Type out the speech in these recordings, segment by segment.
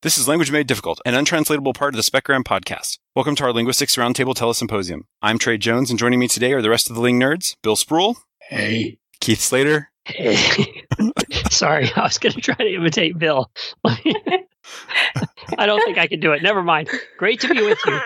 This is Language Made Difficult, an untranslatable part of the Specgram podcast. Welcome to our Linguistics Roundtable Telesymposium. I'm Trey Jones, and joining me today are the rest of the Ling nerds Bill Spruiell. Hey. Keith Slater. Hey. Sorry, I was going to try to imitate Bill. I don't think I can do it. Never mind. Great to be with you.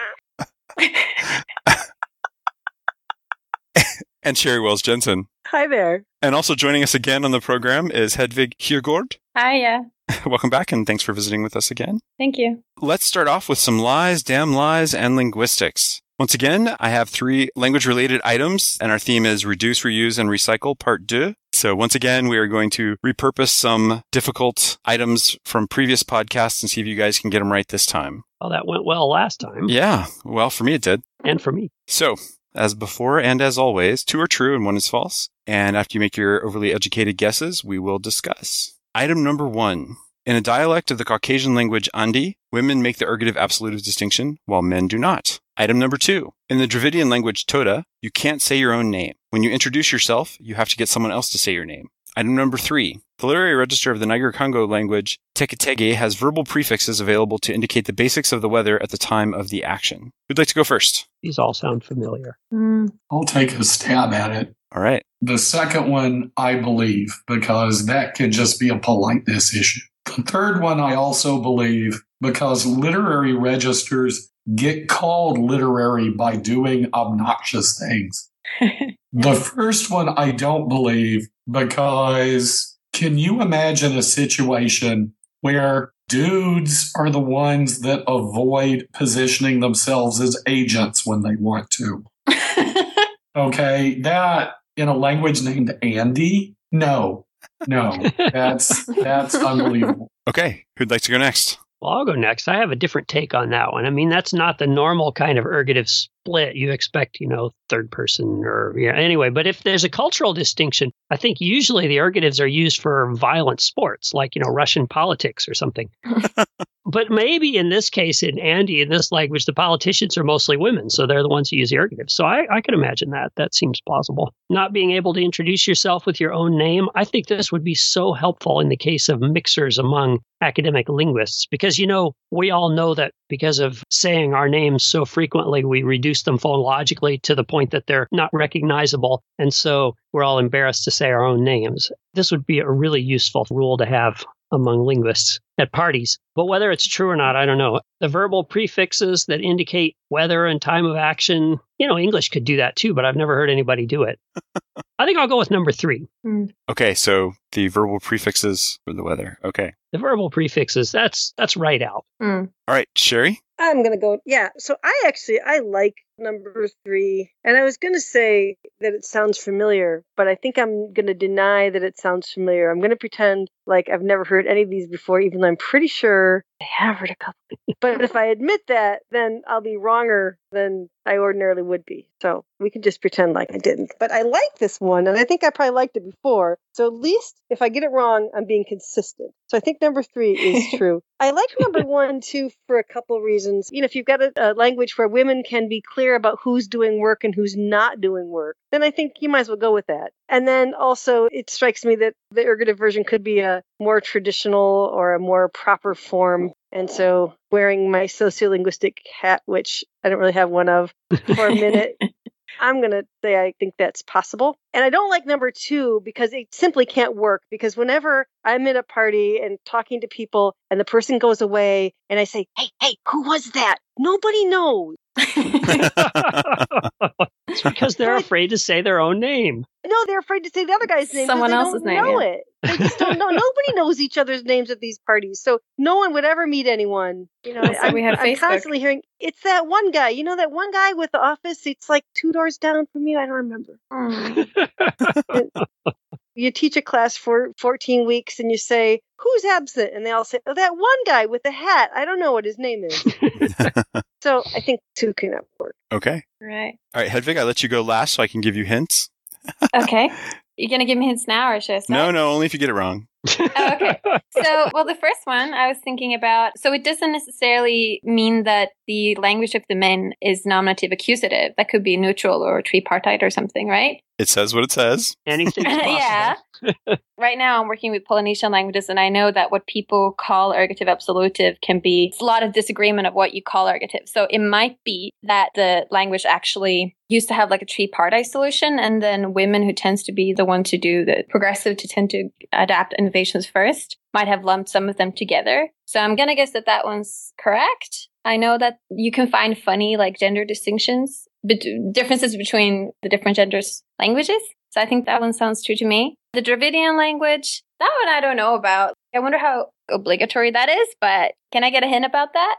and Sherri Wells Jensen. Hi there. And also joining us again on the program is Hedvig Skirgård. Hiya. Welcome back and thanks for visiting with us again. Thank you. Let's start off with some lies, damn lies, and linguistics. Once again, I have three language related items, and our theme is reduce, reuse, and recycle, part deux. So once again, we are going to repurpose some difficult items from previous podcasts and see if you guys can get them right this time. Well, that went well last time. Yeah. Well, for me, it did. And for me. So, as before and as always, two are true and one is false. And after you make your overly educated guesses, we will discuss. Item number one. In a dialect of the Caucasian language Andi, women make the ergative absolutive distinction, while men do not. Item number two. In the Dravidian language Toda, you can't say your own name. When you introduce yourself, you have to get someone else to say your name. Item number three. The literary register of the Niger Congo language Teketege has verbal prefixes available to indicate the basics of the weather at the time of the action. Who'd like to go first? These all sound familiar. Mm. I'll take a stab at it. All right. The second one, I believe, because that could just be a politeness issue. The third one, I also believe, because literary registers get called literary by doing obnoxious things. The first one, I don't believe, because can you imagine a situation where dudes are the ones that avoid positioning themselves as agents when they want to? okay, that in a language named Andi? No, no, that's that's unbelievable. Okay, who'd like to go next? Well, I'll go next. I have a different take on that one. I mean, that's not the normal kind of ergative split you expect, you know, third person or yeah. Anyway, but if there's a cultural distinction, I think usually the ergatives are used for violent sports, like you know Russian politics or something. but maybe in this case, in Andi, in this language, the politicians are mostly women, so they're the ones who use the ergative. So I, I can imagine that. That seems plausible. Not being able to introduce yourself with your own name, I think this would be so helpful in the case of mixers among academic linguists, because you know we all know that because of saying our names so frequently, we reduce them phonologically to the point that they're not recognizable, and so we're all embarrassed to say our own names. This would be a really useful rule to have among linguists at parties. But whether it's true or not, I don't know. The verbal prefixes that indicate weather and time of action, you know, English could do that too, but I've never heard anybody do it. I think I'll go with number three. Okay, so the verbal prefixes for the weather. Okay. The verbal prefixes, that's that's right out. Mm. All right, Sherri? I'm gonna go. Yeah. So I actually I like number three, and I was gonna say that it sounds familiar, but I think I'm gonna deny that it sounds familiar. I'm gonna pretend like I've never heard any of these before, even though I'm pretty sure I have heard a couple. but if I admit that, then I'll be wronger than I ordinarily would be. So we can just pretend like I didn't. But I like this one, and I think I probably liked it before. So at least if I get it wrong, I'm being consistent. So I think number three is true. I like number one too for a couple reasons. You know, if you've got a, a language where women can be clear about who's doing work and who's not doing work, then I think you might as well go with that. And then also, it strikes me that the ergative version could be a more traditional or a more proper form. And so, wearing my sociolinguistic hat, which I don't really have one of, for a minute, I'm going to say I think that's possible. And I don't like number two because it simply can't work. Because whenever I'm at a party and talking to people and the person goes away and I say, hey, hey, who was that? Nobody knows. it's because they're afraid to say their own name. No, they're afraid to say the other guy's name. Someone they else's don't name, Know yeah. it. They just don't know. Nobody knows each other's names at these parties, so no one would ever meet anyone. You know, That's why I'm, we have I'm Facebook. constantly hearing it's that one guy. You know that one guy with the office. It's like two doors down from you. I don't remember. Mm. You teach a class for 14 weeks, and you say who's absent, and they all say, "Oh, that one guy with the hat. I don't know what his name is." so I think two can work. Okay. right. All right, Hedvig, I let you go last so I can give you hints. Okay. You gonna give me hints now, or should I start? No, no, only if you get it wrong. Okay. So, well, the first one I was thinking about, so it doesn't necessarily mean that the language of the men is nominative accusative. That could be neutral or tripartite or something, right? It says what it says. Anything possible. yeah. right now, I'm working with Polynesian languages, and I know that what people call ergative absolutive can be a lot of disagreement of what you call ergative. So it might be that the language actually used to have like a tripartite solution, and then women who tends to be the one to do the progressive to tend to adapt innovations first might have lumped some of them together. So I'm gonna guess that that one's correct. I know that you can find funny like gender distinctions, bet- differences between the different genders' languages. So I think that one sounds true to me. The Dravidian language, that one I don't know about. I wonder how obligatory that is, but can I get a hint about that?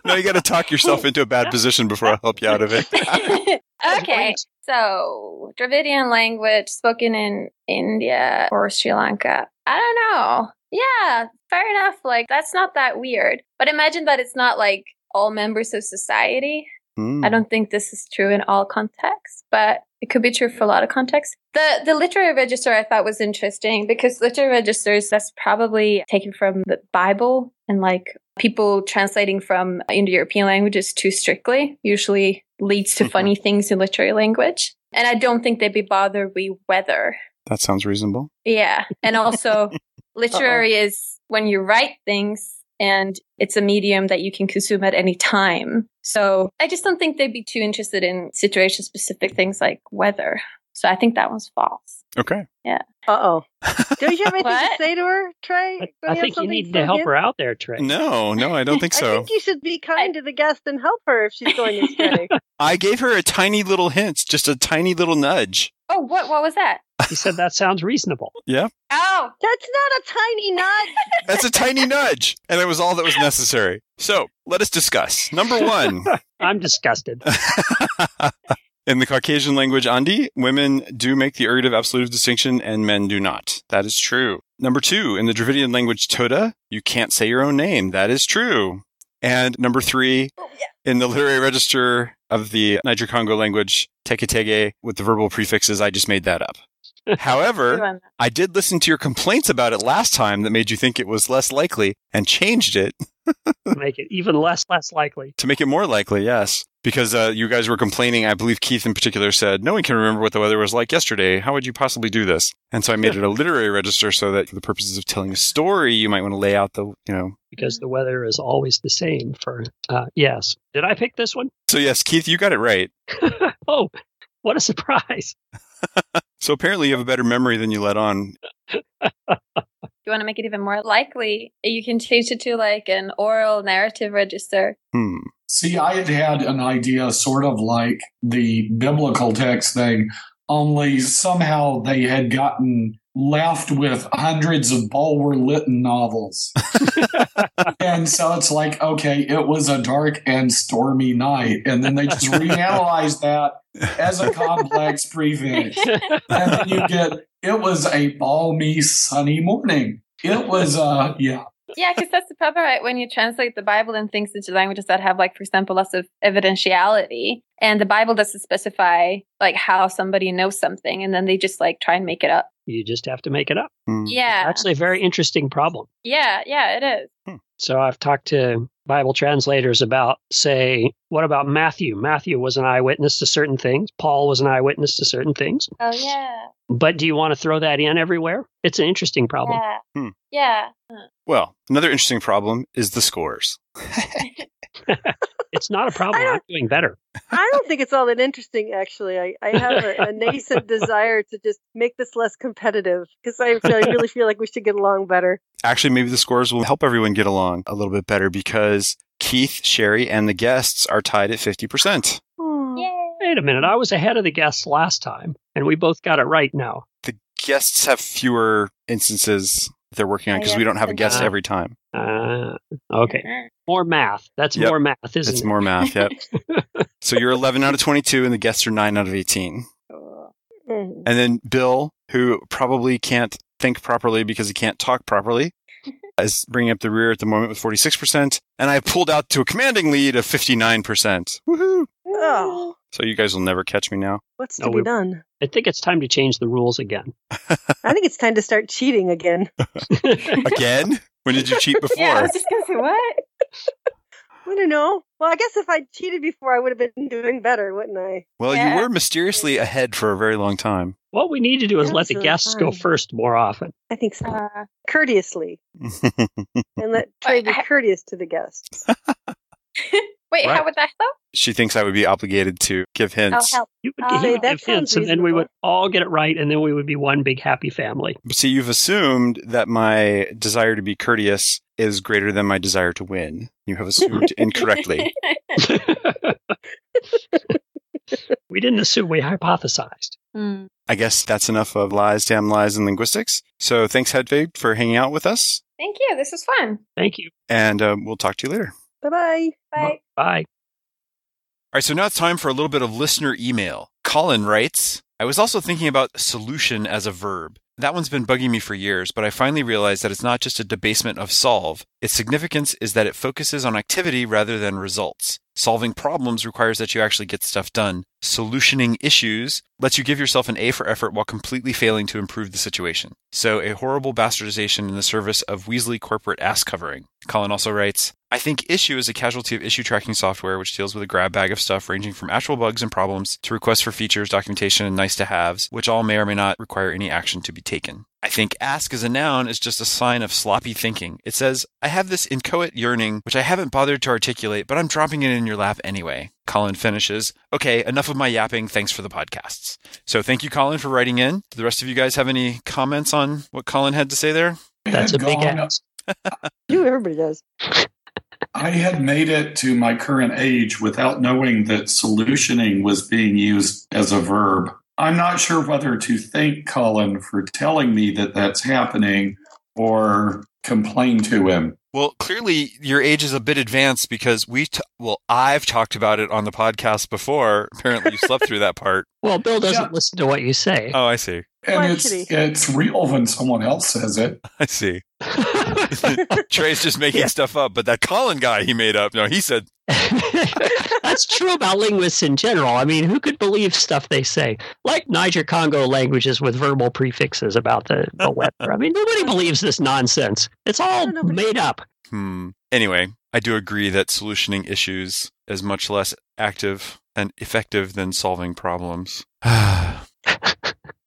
no, you got to talk yourself into a bad position before I help you out of it. okay. So, Dravidian language spoken in India or Sri Lanka. I don't know. Yeah, fair enough. Like, that's not that weird. But imagine that it's not like all members of society. Hmm. I don't think this is true in all contexts, but it could be true for a lot of contexts. The the literary register I thought was interesting because literary registers that's probably taken from the Bible and like people translating from Indo-European languages too strictly usually leads to mm-hmm. funny things in literary language. And I don't think they'd be bothered with whether. That sounds reasonable. Yeah. And also literary is when you write things and it's a medium that you can consume at any time. So I just don't think they'd be too interested in situation specific things like weather. So I think that one's false. Okay. Yeah. Uh oh. Don't you have anything to say to her, Trey? I, Don't I think you need so to help her out there, Trey. No, no, I don't think so. I think you should be kind to the guest and help her if she's going astray. I gave her a tiny little hint, just a tiny little nudge. Oh, what what was that? He said that sounds reasonable. Yeah. Oh, That's not a tiny nudge. That's a tiny nudge. And it was all that was necessary. So let us discuss. Number one. I'm disgusted. In the Caucasian language Andi, women do make the ergative absolutive distinction and men do not. That is true. Number two, in the Dravidian language Toda, you can't say your own name. That is true. And number three, oh yeah. in the literary register of the Niger Congo language Teketege with the verbal prefixes, I just made that up. Good However. I did listen to your complaints about it last time that made you think it was less likely and changed it Make it even less less likely. to make it more likely, yes. Because uh, you guys were complaining, I believe Keith in particular said, no one can remember what the weather was like yesterday. How would you possibly do this? And so I made it a literary register so that for the purposes of telling a story, you might want to lay out the, you know. because the weather is always the same for uh yes did i pick this one? So yes, Keith, you got it right. oh what a surprise So apparently you have a better memory than you let on. You want to make it even more likely, you can change it to like an oral narrative register. Hmm. See, I had had an idea sort of like the biblical text thing, only somehow they had gotten left with hundreds of Bulwer Lytton novels. and so it's like, okay, it was a dark and stormy night. And then they just reanalyzed that as a complex prefix. And then you get, it was a balmy, sunny morning. It was, uh, yeah. Yeah, because that's the problem, right? When you translate the Bible and things into languages that have, like, for example, lots of evidentiality, and the Bible doesn't specify like how somebody knows something, and then they just like try and make it up. you just have to make it up Hmm. Yeah, actually a very interesting problem yeah, yeah, it is. so i've talked to bible translators about say what about matthew? Matthew was an eyewitness to certain things. Paul was an eyewitness to certain things. Oh yeah, but do you want to throw that in everywhere? It's an interesting problem. Yeah, Hmm. yeah. Well, another interesting problem is the scores. it's not a problem I don't- i'm doing better I don't think it's all that interesting, actually. I, I have a, a nascent desire to just make this less competitive because I, I really feel like we should get along better. Actually, maybe the scores will help everyone get along a little bit better because Keith, Sherri, and the guests are tied at 50%. Hmm. Yay. wait a minute i was ahead of the guests last time and we both got it right now The guests have fewer instances they're working on because we don't have a guest uh, every time. Uh, okay more math that's Yep. more math isn't It's it It's more math, yep. so you're 11 out of 22 and the guests are 9 out of 18. Mhm. And then Bill, who probably can't think properly because he can't talk properly, is bringing up the rear at the moment with 46%. And I have pulled out to a commanding lead of 59%. Woohoo! Oh. So you guys will never catch me now. What's to No, be we- done? I think it's time to change the rules again. I think it's time to start cheating again. Again? When did you cheat before? Yeah, I was just gonna say what? I don't know. Well, I guess if I cheated before, I would have been doing better, wouldn't I? well, Yeah. you were mysteriously ahead for a very long time. what we need to do is That let the really guests go first more often. I think so. Uh, Courteously. And let try to be courteous to the guests. Wait, What? how would that though? she thinks I would be obligated to give hints. Oh, hints. help. You would Uh, he would give sounds hints, and then we would all get it right, and then we would be one big happy family. But see, you've assumed that my desire to be courteous is greater than my desire to win. You have assumed incorrectly. we didn't assume, we hypothesized. Hmm. I guess that's enough of lies, damn lies, and linguistics. So thanks, Hedvig, for hanging out with us. Thank you. This was fun. Thank you. And um, we'll talk to you later. Bye bye. Bye. Bye. All right, so now it's time for a little bit of listener email. Colin writes I was also thinking about solution as a verb. That one's been bugging me for years, but I finally realized that it's not just a debasement of solve. Its significance is that it focuses on activity rather than results. Solving problems requires that you actually get stuff done. Solutioning issues lets you give yourself an A for effort while completely failing to improve the situation. So, a horrible bastardization in the service of Weasley corporate ass covering. Colin also writes I think issue is a casualty of issue tracking software, which deals with a grab bag of stuff ranging from actual bugs and problems to requests for features, documentation, and nice to haves, which all may or may not require any action to be taken. I think ask as a noun is just a sign of sloppy thinking. It says, I have this inchoate yearning, which I haven't bothered to articulate, but I'm dropping it in your lap anyway. Colin finishes, Okay, enough of my yapping. Thanks for the podcasts. So thank you, Colin, for writing in. Do the rest of you guys have any comments on what Colin had to say there? That's a big gone- ask. You, everybody does. I had made it to my current age without knowing that solutioning was being used as a verb. I'm not sure whether to thank Colin for telling me that that's happening or complain to him. Well, clearly your age is a bit advanced because we, t- well, I've talked about it on the podcast before. Apparently, you slept through that part. Well, Bill doesn't Yeah. listen to what you say. Oh, I see. And it's it's real when someone else says it. I see. Trey's just making Yeah. stuff up, but that Colin guy he made up. No, he said, That's true about linguists in general. I mean, who could believe stuff they say? Like Niger Congo languages with verbal prefixes about the, the weather. I mean, nobody believes this nonsense. It's all made up. hmm. Anyway, I do agree that solutioning issues is much less active and effective than solving problems.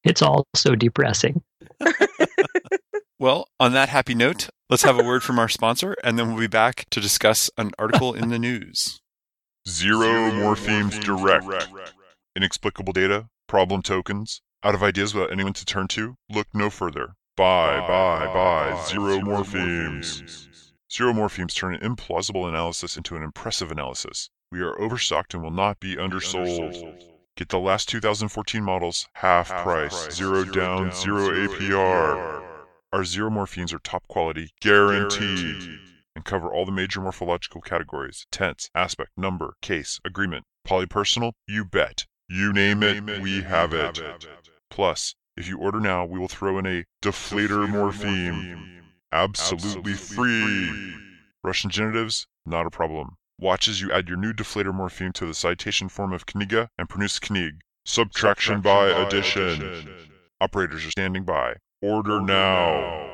It's all so depressing. well, on that happy note, let's have a word from our sponsor, and then we'll be back to discuss an article in the news. Zero morphemes direct. Inexplicable data, problem tokens, out of ideas without anyone to turn to? Look no further. Buy, buy, buy, zero morphemes. Zero morphemes turn an implausible analysis into an impressive analysis. We are overstocked and will not be undersold. Get the last 2014 models half price, zero down, zero APR. Our zero morphemes are top quality, guaranteed, and cover all the major morphological categories tense, aspect, number, case, agreement. Polypersonal? You bet. You name it, we have it. Plus, if you order now, we will throw in a deflator morpheme. Absolutely free. Russian genitives? Not a problem. Watch as you add your new deflator morpheme to the citation form of Kniga and pronounce Knig. Subtraction by addition. Operators are standing by. Order now.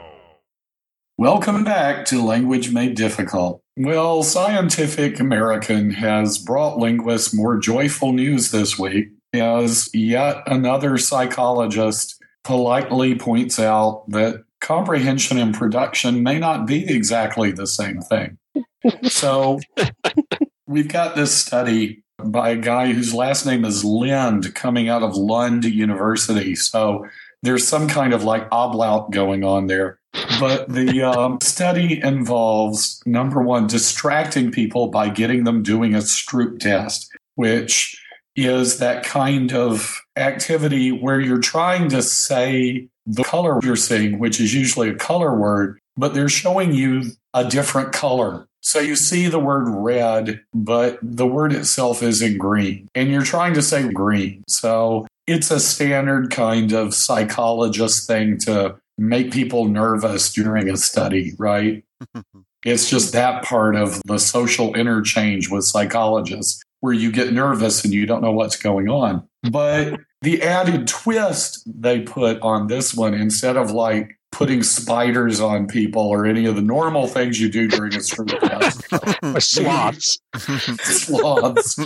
Welcome back to Language Made Difficult. Well, Scientific American has brought linguists more joyful news this week as yet another psychologist politely points out that comprehension and production may not be exactly the same thing. So we've got this study by a guy whose last name is Lind coming out of Lund University. So there's some kind of like ablaut going on there. But the um, study involves number one, distracting people by getting them doing a Stroop test, which is that kind of activity where you're trying to say the color you're seeing, which is usually a color word, but they're showing you a different color. So you see the word red, but the word itself is in green, and you're trying to say green. So it's a standard kind of psychologist thing to make people nervous during a study, right? It's just that part of the social interchange with psychologists. where you get nervous and you don't know what's going on. But the added twist they put on this one, instead of like putting spiders on people or any of the normal things you do during a street test, or sloths. sloths,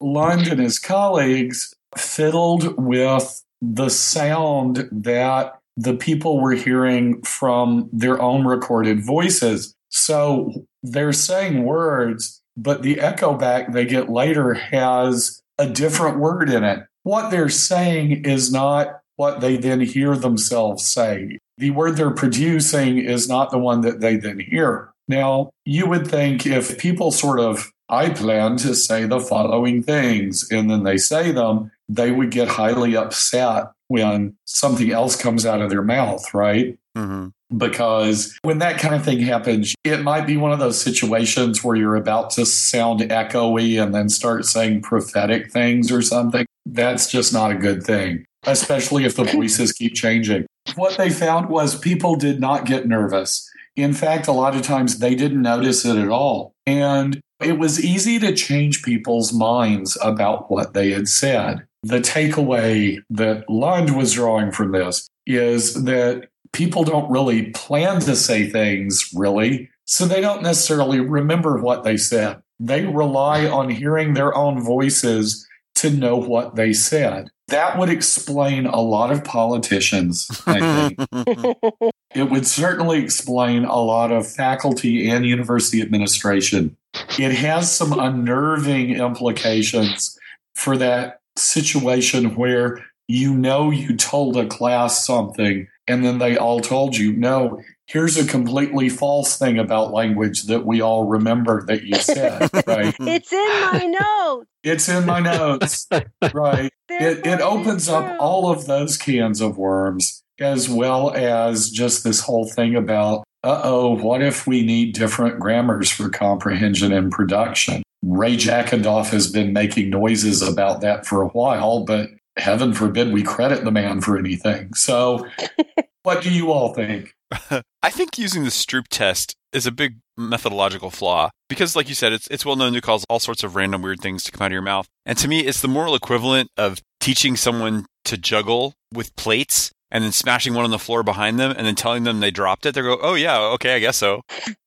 Lund and his colleagues fiddled with the sound that the people were hearing from their own recorded voices. So they're saying words, but the echo back they get later has a different word in it. What they're saying is not what they then hear themselves say. The word they're producing is not the one that they then hear. Now, you would think if people sort of, I plan to say the following things, and then they say them, they would get highly upset when something else comes out of their mouth, right? hmm because when that kind of thing happens, it might be one of those situations where you're about to sound echoey and then start saying prophetic things or something. That's just not a good thing, especially if the voices keep changing. What they found was people did not get nervous. In fact, a lot of times they didn't notice it at all. And it was easy to change people's minds about what they had said. The takeaway that Lund was drawing from this is that people don't really plan to say things, really. So they don't necessarily remember what they said. They rely on hearing their own voices to know what they said. That would explain a lot of politicians, I think. It would certainly explain a lot of faculty and university administration. It has some unnerving implications for that situation where you know you told a class something and then they all told you, no, here's a completely false thing about language that we all remember that you said, right? it's in my notes. It's in my notes, right? It, it opens up all of those cans of worms, as well as just this whole thing about, uh oh, what if we need different grammars for comprehension and production? Ray Jackendoff has been making noises about that for a while, but heaven forbid we credit the man for anything. So, what do you all think? I think using the Stroop test is a big methodological flaw because, like you said, it's it's well known to cause all sorts of random weird things to come out of your mouth. And to me, it's the moral equivalent of teaching someone to juggle with plates and then smashing one on the floor behind them and then telling them they dropped it. They go, "Oh yeah, okay, I guess so."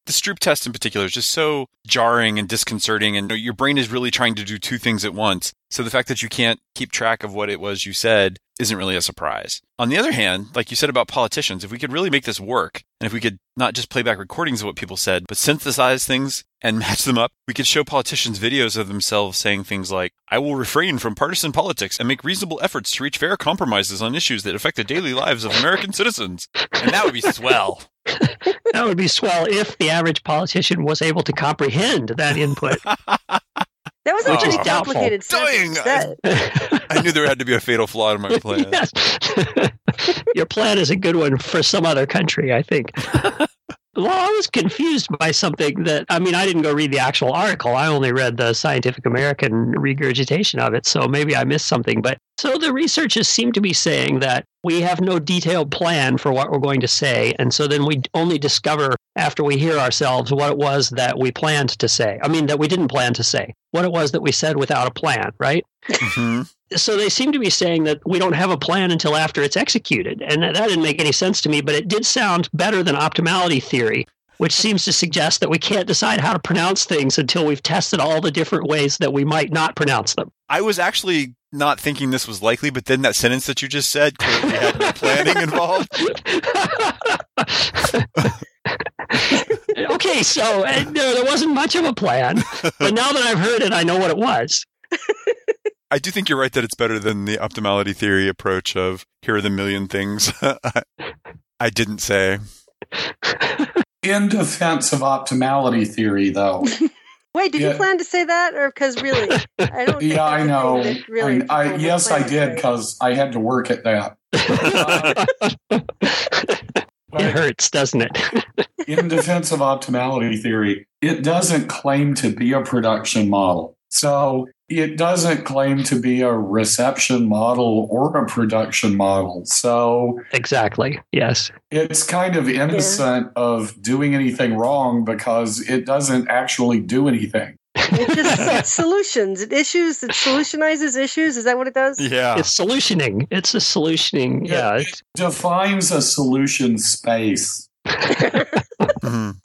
The Stroop test in particular is just so jarring and disconcerting, and your brain is really trying to do two things at once. So the fact that you can't keep track of what it was you said isn't really a surprise. On the other hand, like you said about politicians, if we could really make this work, and if we could not just play back recordings of what people said, but synthesize things and match them up, we could show politicians videos of themselves saying things like, I will refrain from partisan politics and make reasonable efforts to reach fair compromises on issues that affect the daily lives of American citizens. And that would be swell. That would be swell if the average politician was able to comprehend that input. That was a Which pretty complicated Dying. sentence. That- I knew there had to be a fatal flaw in my plan. yes. Your plan is a good one for some other country, I think. Well, I was confused by something that, I mean, I didn't go read the actual article. I only read the Scientific American regurgitation of it. So maybe I missed something. But so the researchers seem to be saying that we have no detailed plan for what we're going to say. And so then we only discover after we hear ourselves what it was that we planned to say. I mean, that we didn't plan to say, what it was that we said without a plan, right? Mhm. so they seem to be saying that we don't have a plan until after it's executed. And that didn't make any sense to me, but it did sound better than optimality theory, which seems to suggest that we can't decide how to pronounce things until we've tested all the different ways that we might not pronounce them. I was actually not thinking this was likely, but then that sentence that you just said clearly had no planning involved. okay, so uh, there, there wasn't much of a plan, but now that I've heard it, I know what it was. I do think you're right that it's better than the optimality theory approach of here are the million things I, I didn't say. In defense of optimality theory, though, Wait, did Yeah. you plan to say that, or because really, I don't. yeah, I know. Really, I, I, yes, I did because I had to work at that. It hurts, doesn't it? in defense of optimality theory, it doesn't claim to be a production model. So it doesn't claim to be a reception model or a production model. So exactly. Yes. it's kind of innocent of doing anything wrong because it doesn't actually do anything. It just it solutions, it issues, it solutionizes issues. Is that what it does? Yeah. It's solutioning. It's a solutioning. Yeah. Yeah. it's- Defines a solution space. Mhm.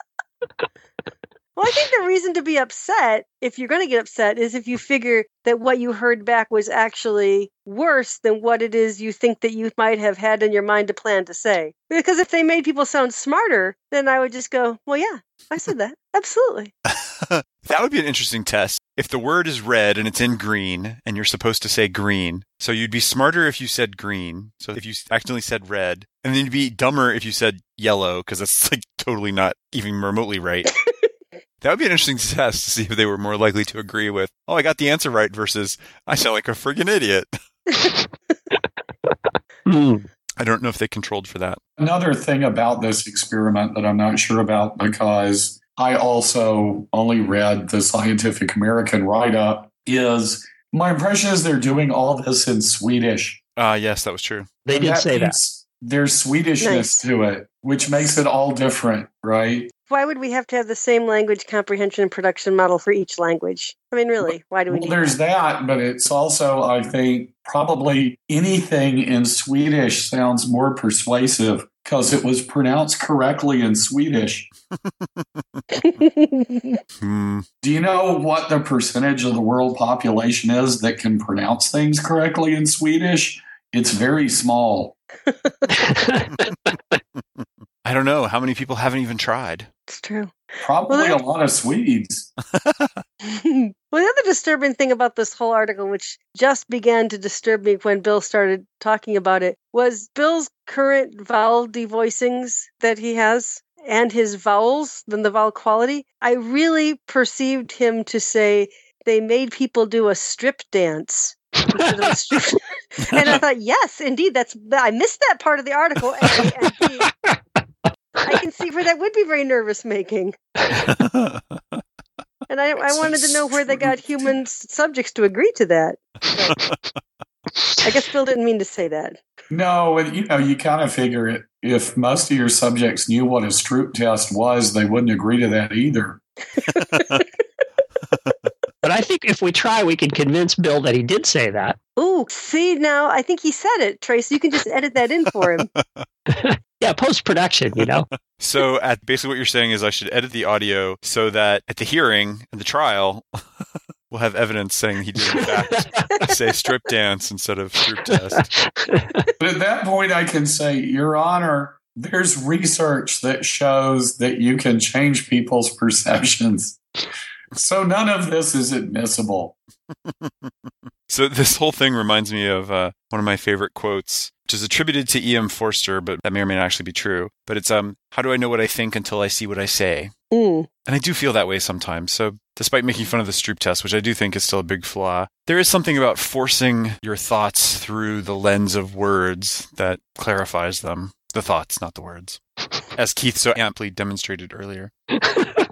Well, I think the reason to be upset, if you're going to get upset, is if you figure that what you heard back was actually worse than what it is you think that you might have had in your mind to plan to say. Because if they made people sound smarter, then I would just go, well, yeah, I said that. Absolutely. that would be an interesting test. If the word is red and it's in green and you're supposed to say green, so you'd be smarter if you said green. So if you accidentally said red, and then you'd be dumber if you said yellow because that's like totally not even remotely right. that would be an interesting test to see if they were more likely to agree with, oh, I got the answer right versus I sound like a friggin' idiot. I don't know if they controlled for that. Another thing about this experiment that I'm not sure about because I also only read the Scientific American write up is my impression is they're doing all this in Swedish. Ah, yes, that was true. They And did say that. Means There's Swedishness Nice. to it, which makes it all different, right? Why would we have to have the same language comprehension and production model for each language? I mean, really, why do we Well, need there's that? that, but it's also, I think, probably anything in Swedish sounds more persuasive because it was pronounced correctly in Swedish. Hmm. Do you know what the percentage of the world population is that can pronounce things correctly in Swedish? It's very small. I don't know. How many people haven't even tried? it's true. Probably Well, a lot of Swedes. well, the other disturbing thing about this whole article, which just began to disturb me when Bill started talking about it, was Bill's current vowel devoicings that he has and his vowels, then the vowel quality. I really perceived him to say they made people do a strip dance. instead of a strip- and I thought, yes, indeed, that's I missed that part of the article. A, and B, I can see where that would be very nervous making. And I, I wanted to know where they got human subjects to agree to that. I guess Bill didn't mean to say that. No, you know, you kind of figure it. If most of your subjects knew what a Stroop test was, they wouldn't agree to that either. but I think if we try, we can convince Bill that he did say that. Ooh, see now, I think he said it, Trace. You can just edit that in for him. Yeah, post production, you know. so, at basically what you're saying is, I should edit the audio so that at the hearing and the trial, we'll have evidence saying he did in fact say strip dance instead of strip test. But at that point, I can say, Your Honor, there's research that shows that you can change people's perceptions. So none of this is admissible. So this whole thing reminds me of uh, one of my favorite quotes, which is attributed to E.M. Forster, but that may or may not actually be true. But it's um, "How do I know what I think until I see what I say?" Mm. And I do feel that way sometimes. So, despite making fun of the Stroop test, which I do think is still a big flaw, there is something about forcing your thoughts through the lens of words that clarifies them. The thoughts, not the words. As Keith so amply demonstrated earlier.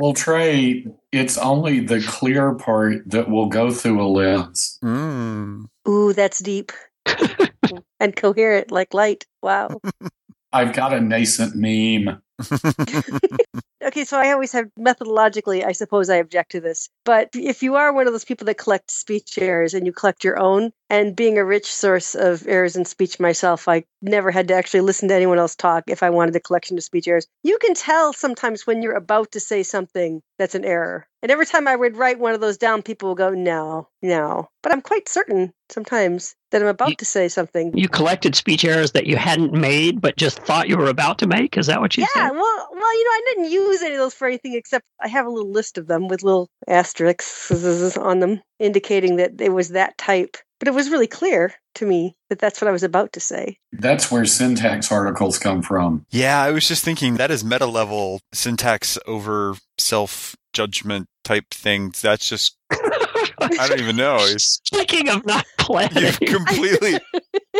Well, Trey, it's only the clear part that will go through a lens. Mm. Ooh, that's deep and coherent like light. Wow. I've got a nascent meme. Okay, so I always have methodologically, I suppose I object to this. But if you are one of those people that collect speech errors and you collect your own, and being a rich source of errors in speech myself, I never had to actually listen to anyone else talk if I wanted a collection of speech errors. You can tell sometimes when you're about to say something that's an error. And every time I would write one of those down, people will go, no, no. But I'm quite certain sometimes that I'm about You- to say something. You collected speech errors that you hadn't made, but just thought you were about to make. Is that what you Yeah, said? well, well, you know, I didn't use any of those for anything except I have a little list of them with little asterisks on them indicating that it was that type. But it was really clear to me that that's what I was about to say. That's where syntax articles come from. Yeah, I was just thinking that is meta level syntax over self judgment type things. That's just, I don't even know. It's, Speaking of not planning, you've completely,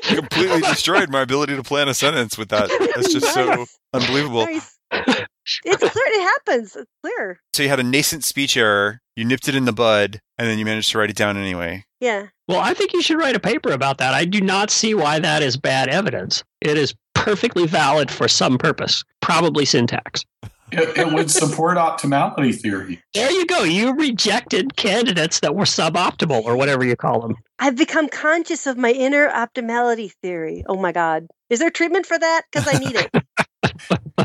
completely destroyed my ability to plan a sentence with that. That's just so unbelievable. Nice. It's clear. It happens. It's clear. So you had a nascent speech error, you nipped it in the bud, and then you managed to write it down anyway. Yeah. well, I think you should write a paper about that. I do not see why that is bad evidence. It is perfectly valid for some purpose, probably syntax. It, it would support optimality theory. There you go. You rejected candidates that were suboptimal or whatever you call them. I've become conscious of my inner optimality theory. Oh my God. Is there treatment for that? Because I need it.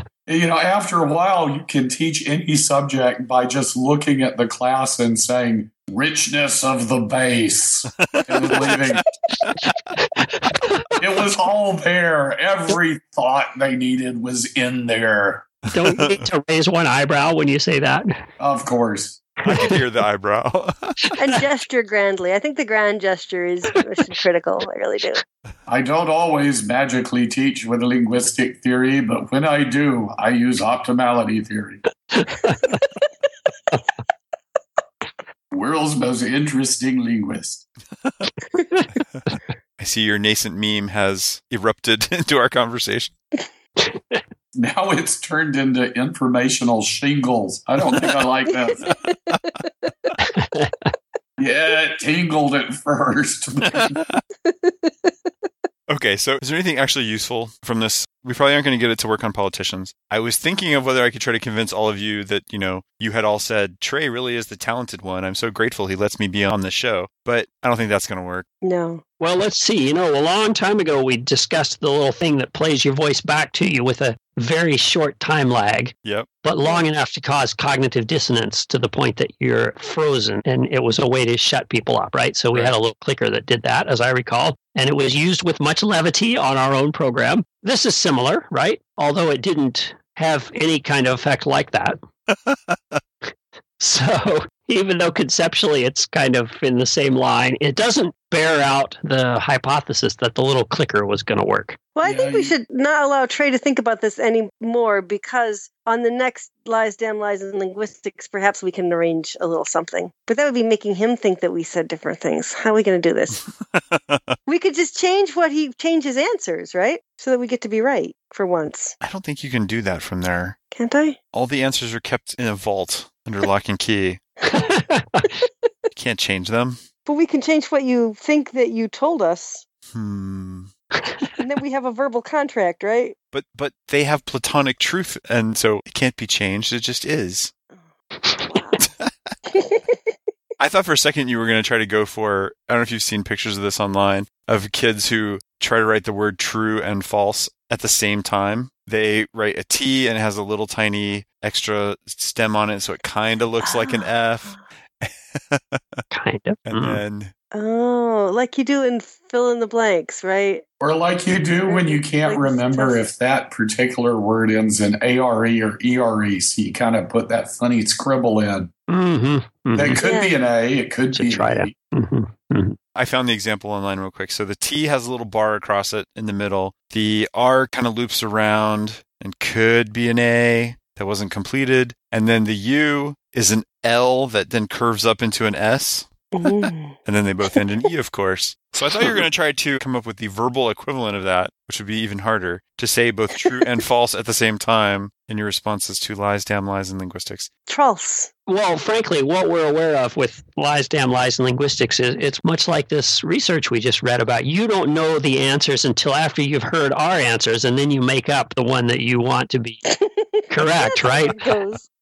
You know, after a while, you can teach any subject by just looking at the class and saying, richness of the base. it was all there. Every thought they needed was in there. Don't you need to raise one eyebrow when you say that. Of course. I can hear the eyebrow. and gesture grandly. I think the grand gesture is critical. I really do. I don't always magically teach with linguistic theory, but when I do, I use optimality theory. World's most interesting linguist. I see your nascent meme has erupted into our conversation. Now it's turned into informational shingles. I don't think I like that. yeah, it tingled at first. Okay, so is there anything actually useful from this? We probably aren't going to get it to work on politicians. I was thinking of whether I could try to convince all of you that, you know, you had all said, Trey really is the talented one. I'm so grateful he lets me be on the show. But I don't think that's going to work. No. Well, let's see. You know, a long time ago, we discussed the little thing that plays your voice back to you with a very short time lag, Yep. but long enough to cause cognitive dissonance to the point that you're frozen. And it was a way to shut people up, right? So we had a little clicker that did that, as I recall. And it was used with much levity on our own program. This is similar, right? Although it didn't have any kind of effect like that. So even though conceptually it's kind of in the same line, it doesn't bear out the hypothesis that the little clicker was going to work. Well, I Yeah, think we you- should not allow Trey to think about this anymore because on the next Lies, Damn Lies, and Linguistics, perhaps we can arrange a little something. But that would be making him think that we said different things. How are we going to do this? we could just change what he changes answers, right? So that we get to be right for once. I don't think you can do that from there. Can't I? All the answers are kept in a vault under lock and key. Can't change them. But we can change what you think that you told us. Hmm. And then we have a verbal contract, right? But but they have platonic truth, and so it can't be changed. It just is. I thought for a second you were going to try to go for. I don't know if you've seen pictures of this online of kids who try to write the word true and false at the same time. They write a T and it has a little tiny extra stem on it, so it kind of looks like an F. kind of. And Mm. then Oh, like you do in fill in the blanks, right? Or like you do when you can't Like remember test- if that particular word ends in ARE or ERE, so you kind of put that funny scribble in. Mm-hmm. That could be an A, it could Should be try an to. A. hmm I found the example online real quick. So the T has a little bar across it in the middle. The R kind of loops around and could be an A that wasn't completed. And then the U is an L that then curves up into an S. And then they both end in E, of course. So I thought you were going to try to come up with the verbal equivalent of that, which would be even harder to say both true and false at the same time in your responses to lies, damn lies, and linguistics. Trulse. Well, frankly, what we're aware of with lies, damn lies, and linguistics is it's much like this research we just read about. You don't know the answers until after you've heard our answers, and then you make up the one that you want to be correct, right?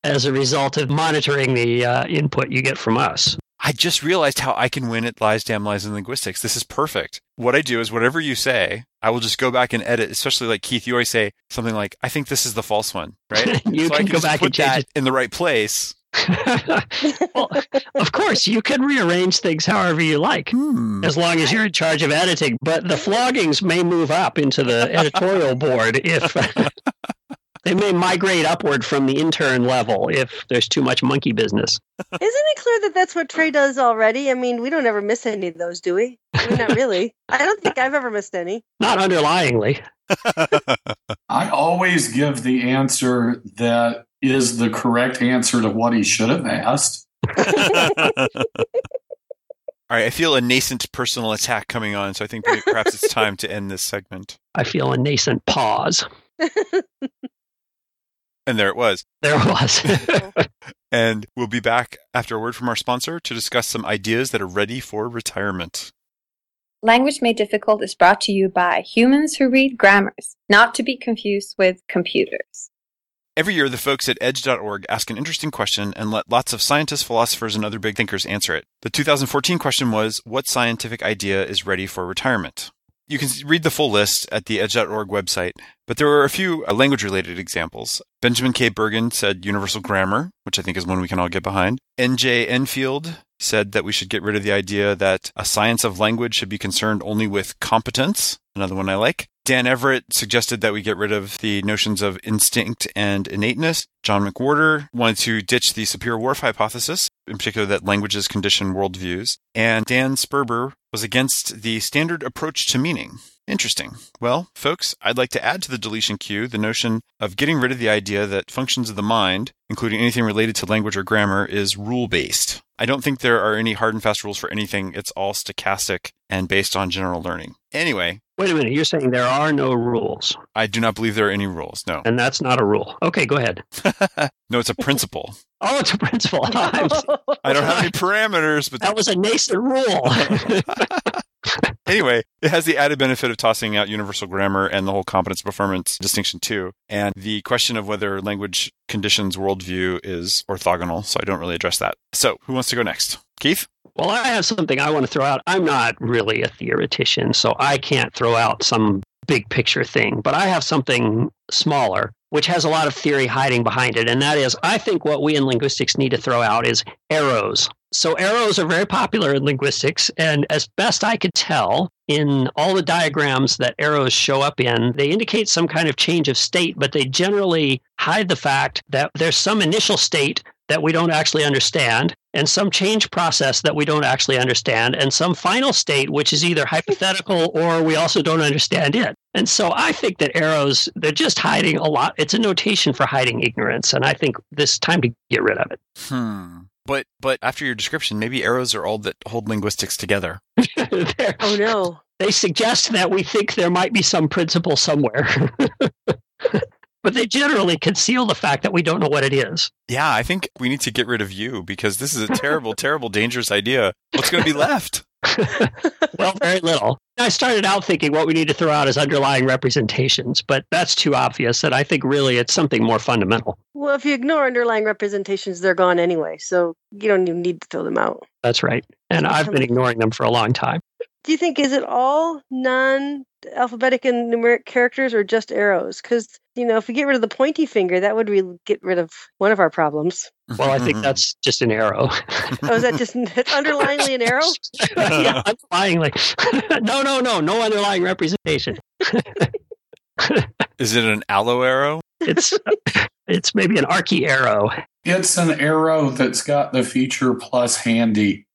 As a result of monitoring the uh, input you get from us. I just realized how I can win at lies, damn lies, and linguistics. This is perfect. What I do is whatever you say, I will just go back and edit. Especially like Keith, you always say something like, "I think this is the false one," right? you so I can can go back and change in the right place. well, of course, you can rearrange things however you like. Hmm. as long as you're in charge of editing. But the floggings may move up into the editorial board if they may migrate upward from the intern level if there's too much monkey business. Isn't it clear that that's what Trey does already? I mean, we don't ever miss any of those, do we? I mean, not really. I don't think I've ever missed any. Not underlyingly. I always give the answer that is the correct answer to what he should have asked. All right, I feel a nascent personal attack coming on, so I think perhaps it's time to end this segment. I feel a nascent pause. And there it was. There it was. And we'll be back after a word from our sponsor to discuss some ideas that are ready for retirement. Language Made Difficult is brought to you by humans who read grammars, not to be confused with computers. Every year, the folks at edge.org ask an interesting question and let lots of scientists, philosophers, and other big thinkers answer it. The 2014 question was What scientific idea is ready for retirement? You can read the full list at the edge.org website, but there were a few uh, language related examples. Benjamin K. Bergen said universal grammar, which I think is one we can all get behind. N.J. Enfield said that we should get rid of the idea that a science of language should be concerned only with competence, another one I like. Dan Everett suggested that we get rid of the notions of instinct and innateness. John McWhorter wanted to ditch the Sapir-Whorf hypothesis, in particular that languages condition worldviews. And Dan Sperber was against the standard approach to meaning. Interesting. Well, folks, I'd like to add to the deletion queue the notion of getting rid of the idea that functions of the mind, including anything related to language or grammar, is rule based. I don't think there are any hard and fast rules for anything. It's all stochastic and based on general learning. Anyway, Wait a minute. You're saying there are no rules, I do not believe there are any rules. No. and that's not a rule. Okay, go ahead. no, it's a principle. Oh, it's a principle. I'm- don't have any parameters, but that was a nascent rule. anyway, it has the added benefit of tossing out universal grammar and the whole competence performance distinction too. And the question of whether language conditions worldview is orthogonal. So I don't really address that. So who wants to go next? Keith? Well, I have something I want to throw out. I'm not really a theoretician, so I can't throw out some big picture thing, but I have something smaller, which has a lot of theory hiding behind it. And that is, I think what we in linguistics need to throw out is arrows. So, arrows are very popular in linguistics. And as best I could tell, in all the diagrams that arrows show up in, they indicate some kind of change of state, but they generally hide the fact that there's some initial state that we don't actually understand, and some change process that we don't actually understand, and some final state which is either hypothetical or we also don't understand it. And so I think that arrows, they're just hiding a lot. It's a notation for hiding ignorance. And I think this time to get rid of it. Hmm. But but after your description, maybe arrows are all that hold linguistics together. Oh no. they suggest that we think there might be some principle somewhere. but they generally conceal the fact that we don't know what it is. Yeah, I think we need to get rid of you because this is a terrible, terrible, dangerous idea. What's going to be left? well, very little. I started out thinking what we need to throw out is underlying representations, but that's too obvious. And I think really it's something more fundamental. Well, if you ignore underlying representations, they're gone anyway. So you don't even need to throw them out. That's right. And I've been ignoring them for a long time. Do you think is it all non-alphabetic and numeric characters or just arrows? Because you know, if we get rid of the pointy finger, that would really get rid of one of our problems. Well, I think that's just an arrow. Oh, is that just it's underlyingly an arrow? yeah, underlyingly. no, no, no, no underlying representation. Is it an aloe arrow? It's it's maybe an archy arrow. It's an arrow that's got the feature plus handy.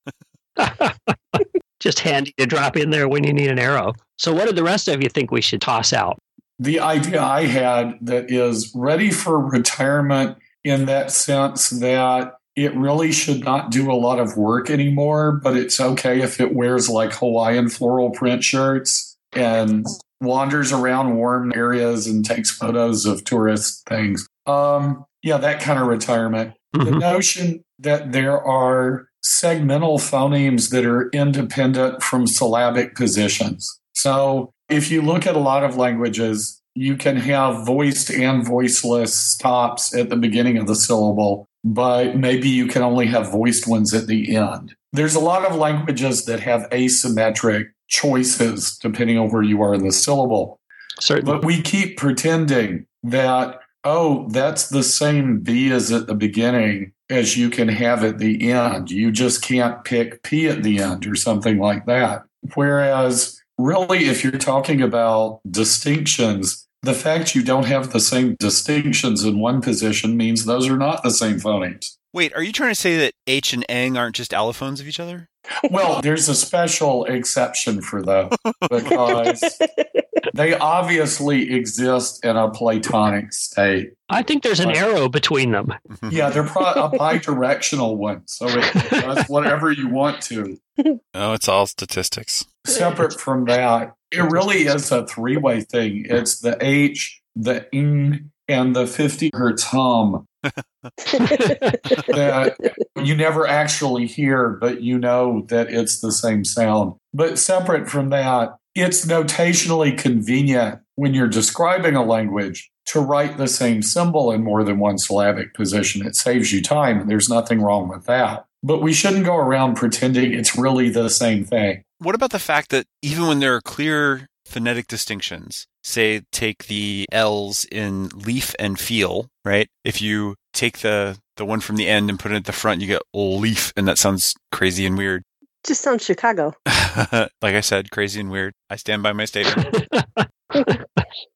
Just handy to drop in there when you need an arrow. So, what did the rest of you think we should toss out? The idea I had that is ready for retirement in that sense that it really should not do a lot of work anymore, but it's okay if it wears like Hawaiian floral print shirts and wanders around warm areas and takes photos of tourist things. Um, yeah, that kind of retirement. The Mhm. notion that there are segmental phonemes that are independent from syllabic positions. So if you look at a lot of languages, you can have voiced and voiceless stops at the beginning of the syllable, but maybe you can only have voiced ones at the end. There's a lot of languages that have asymmetric choices depending on where you are in the syllable. Certainly. But we keep pretending that, oh, that's the same V as at the beginning as you can have at the end. You just can't pick P at the end or something like that. Whereas, really, if you're talking about distinctions, the fact you don't have the same distinctions in one position means those are not the same phonemes. Wait, are you trying to say that H and Eng aren't just allophones of each other? Well, there's a special exception for that because they obviously exist in a Platonic state. I think there's an Right. arrow between them. Yeah, they're pro- a bidirectional one, so it does whatever you want to. Oh, it's all statistics. Separate from that, it really is a three-way thing. It's the H, the ing, and the 50 hertz hum that you never actually hear, but you know that it's the same sound. But separate from that, it's notationally convenient when you're describing a language to write the same symbol in more than one syllabic position. It saves you time, there's nothing wrong with that. But we shouldn't go around pretending it's really the same thing. What about the fact that even when there are clear phonetic distinctions, say take the L's in leaf and feel, right? If you take the the one from the end and put it at the front, you get leaf, and that sounds crazy and weird. Just sounds Chicago. like I said, crazy and weird. I stand by my statement.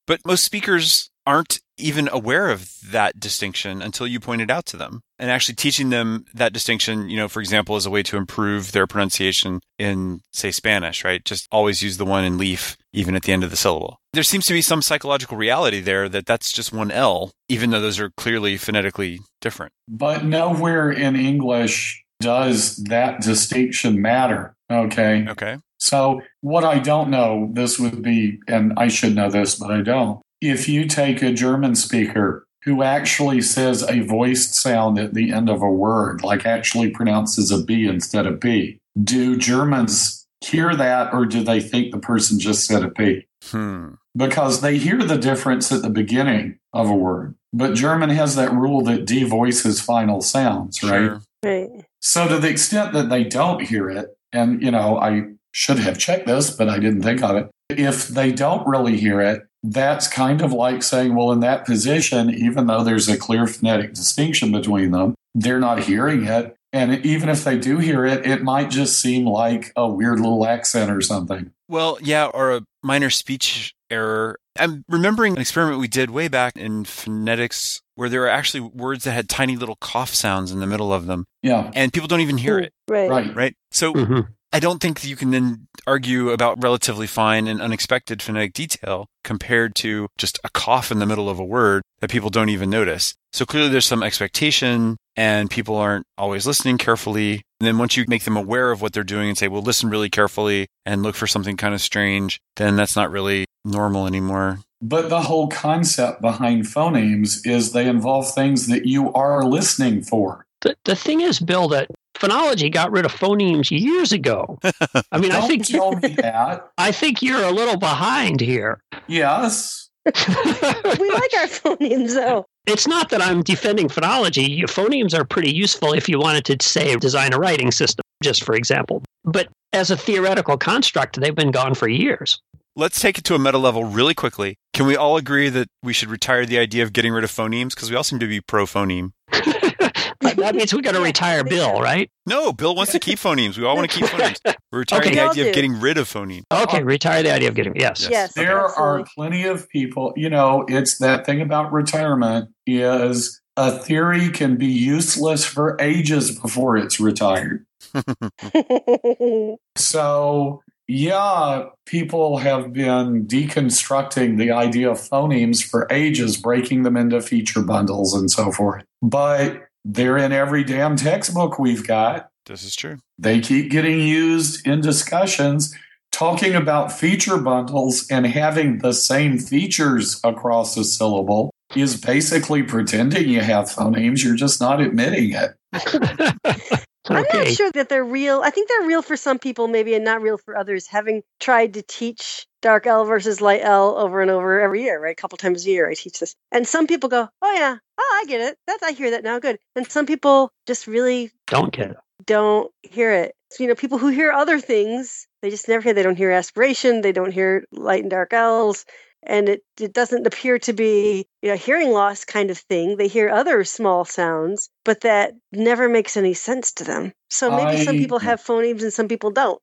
but most speakers aren't even aware of that distinction until you point it out to them. And actually teaching them that distinction, you know, for example, as a way to improve their pronunciation in, say, Spanish, right? Just always use the one in leaf, even at the end of the syllable. There seems to be some psychological reality there that that's just one L, even though those are clearly phonetically different. But nowhere in English does that distinction matter. Okay. Okay. So, what I don't know, this would be, and I should know this, but I don't. If you take a German speaker who actually says a voiced sound at the end of a word, like actually pronounces a B instead of B, do Germans hear that or do they think the person just said a P? Hmm. Because they hear the difference at the beginning of a word. But German has that rule that devoices final sounds, right? Sure. Right. So to the extent that they don't hear it, and you know, I should have checked this, but I didn't think of it. If they don't really hear it, that's kind of like saying, well, in that position, even though there's a clear phonetic distinction between them, they're not hearing it. And even if they do hear it, it might just seem like a weird little accent or something. Well, yeah, or a minor speech error. I'm remembering an experiment we did way back in phonetics where there are actually words that had tiny little cough sounds in the middle of them, Yeah, and people don't even hear it, Right. right. right? So Mhm. I don't think you can then argue about relatively fine and unexpected phonetic detail compared to just a cough in the middle of a word that people don't even notice. So clearly there's some expectation and people aren't always listening carefully. And then once you make them aware of what they're doing and say, well, listen really carefully and look for something kind of strange, then that's not really normal anymore. But the whole concept behind phonemes is they involve things that you are listening for. The, the thing is, Bill, that phonology got rid of phonemes years ago. I mean, I Don't think tell me that. I think you're a little behind here. Yes. we like our phonemes, though. it's not that I'm defending phonology. Phonemes are pretty useful if you wanted to say design a writing system, just for example. But as a theoretical construct, they've been gone for years. Let's take it to a meta level really quickly. Can we all agree that we should retire the idea of getting rid of phonemes? Because we all seem to be pro phoneme. that means we got to retire Bill, right? No, Bill wants to keep phonemes. We all want to keep phonemes. We're retiring Okay. the idea of getting rid of phonemes. Okay, retire the idea of getting yes. Yes. Yes. There are plenty of people, you know, it's that thing about retirement is a theory can be useless for ages before it's retired. So, yeah, people have been deconstructing the idea of phonemes for ages, breaking them into feature bundles and so forth. But they're in every damn textbook we've got. This is true. They keep getting used in discussions talking about feature bundles and having the same features across a syllable is basically pretending you have phonemes. You're just not admitting it. I'm not sure that they're real. I think they're real for some people, maybe, and not real for others. Having tried to teach dark L versus light L over and over every year, right? A couple times a year, I teach this, and some people go, "Oh yeah, oh I get it. That's I hear that now. Good." And some people just really Don't get it. don't hear it. So, you know, people who hear other things, they just never hear. They don't hear aspiration. They don't hear light and dark L's. And it, it doesn't appear to be you know, hearing loss kind of thing. They hear other small sounds, but that never makes any sense to them. So maybe some people have phonemes and some people don't.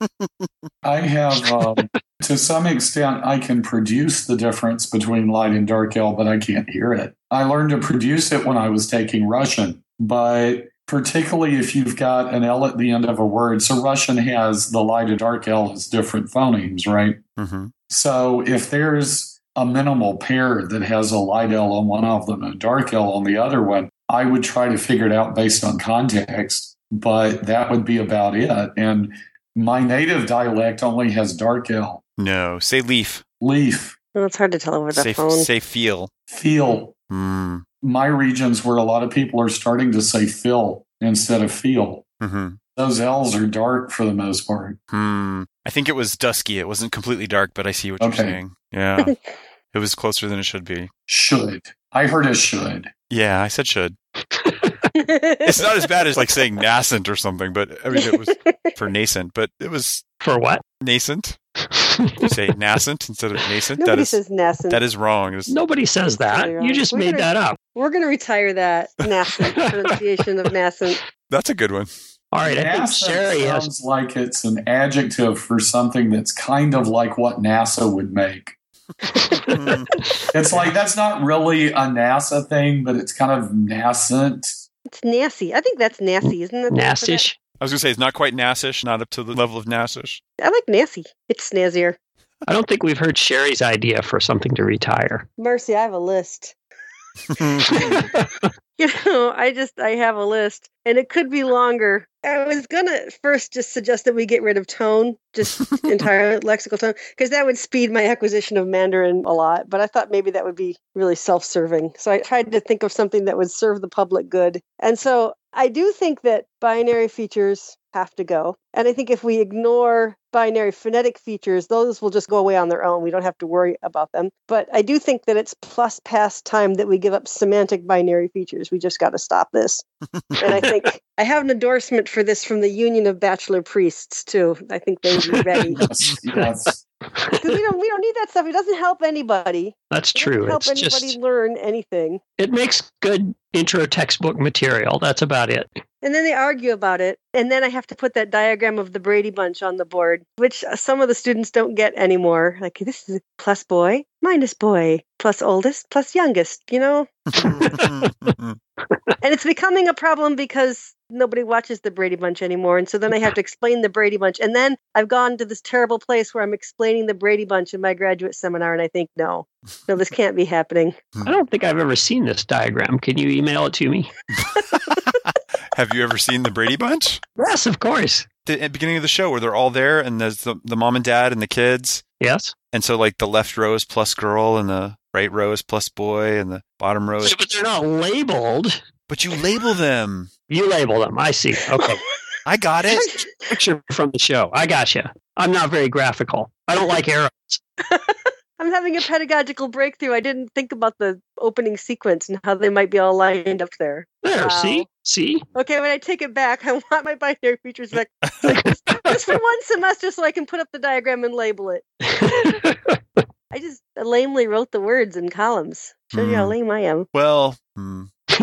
I have, um, to some extent, I can produce the difference between light and dark L, but I can't hear it. I learned to produce it when I was taking Russian, but particularly if you've got an L at the end of a word. So Russian has the light and dark L as different phonemes, right? hmm So if there's a minimal pair that has a light L on one of them and a dark L on the other one, I would try to figure it out based on context, but that would be about it. And my native dialect only has dark L. No, say leaf. Leaf, Well, it's hard to tell over the Say, phone. say feel. feel. Mm. My regions where a lot of people are starting to say fill instead of feel. hmm Those L's are dark for the most part. Hmm. I think it was dusky. It wasn't completely dark, but I see what Okay. you're saying. Yeah. It was closer than it should be. Should. I heard a should. Yeah, I said should. It's not as bad as like saying nascent or something, but I mean it was for nascent, but it was For what? nascent. You say nascent instead of nascent. Nobody that is says nascent. that is wrong. It's- Nobody says that. Really You just We're made gonna- that up. We're going to retire that nascent pronunciation of nascent. that's a good one. All right, I think NASA Sherri has. sounds like it's an adjective for something that's kind of like what NASA would make. It's like that's not really a NASA thing, but it's kind of nascent. It's nasty. I think that's nasty, isn't it? Nastish. I was gonna say it's not quite Nassish, not up to the level of Nassish. I like nasty. It's snazzier. I don't think we've heard Sherri's idea for something to retire. Mercy, I have a list. You know, I just I have a list, and it could be longer. I was gonna first just suggest that we get rid of tone, just entire lexical tone, because that would speed my acquisition of Mandarin a lot. But I thought maybe that would be really self-serving. So I tried to think of something that would serve the public good. And so I do think that binary features have to go. And I think if we ignore binary phonetic features, those will just go away on their own. We don't have to worry about them. But I do think that it's plus past time that we give up semantic binary features. We just got to stop this. and I think I have an endorsement for this from the Union of Bachelor Priests too. I think they would be ready Yes, yes. Because we don't we don't need that stuff. It doesn't help anybody. That's true. It doesn't true. help It's anybody just learn anything. it makes good intro textbook material. That's about it. And then they argue about it. And then I have to put that diagram of the Brady Bunch on the board, which uh, some of the students don't get anymore. Like, this is plus boy, minus boy, plus oldest, plus youngest, you know? And it's becoming a problem because nobody watches the Brady Bunch anymore. And so then I have to explain the Brady Bunch. And then I've gone to this terrible place where I'm explaining the Brady Bunch in my graduate seminar. And I think, no, no, this can't be happening. I don't think I've ever seen this diagram. Can you email it to me? Have you ever seen the Brady Bunch? Yes, of course. The, at the beginning of the show, where they're all there, and there's the, the mom and dad and the kids, Yes. and so like the left row is plus girl, and the right row is plus boy, and the bottom row is. But they're not labeled. But you label them. You label them. I see. Okay. I got it. Picture from the show. I got you. I'm not very graphical. I don't like arrows. I'm having a pedagogical breakthrough. I didn't think about the opening sequence and how they might be all lined up there. There, Wow. see? See? Okay, when I take it back, I want my binary features back just, just for one semester so I can put up the diagram and label it. I just lamely wrote the words in columns. Show you how Hmm. lame I am. Well, hmm.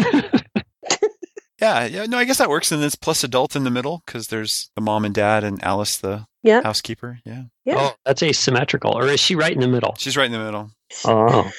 yeah, yeah. No, I guess that works, and it's plus adult in the middle because there's the mom and dad and Alice, the Yeah. housekeeper. Yeah, Yeah. Oh, that's asymmetrical. Or is she right in the middle? she's right in the middle. Oh.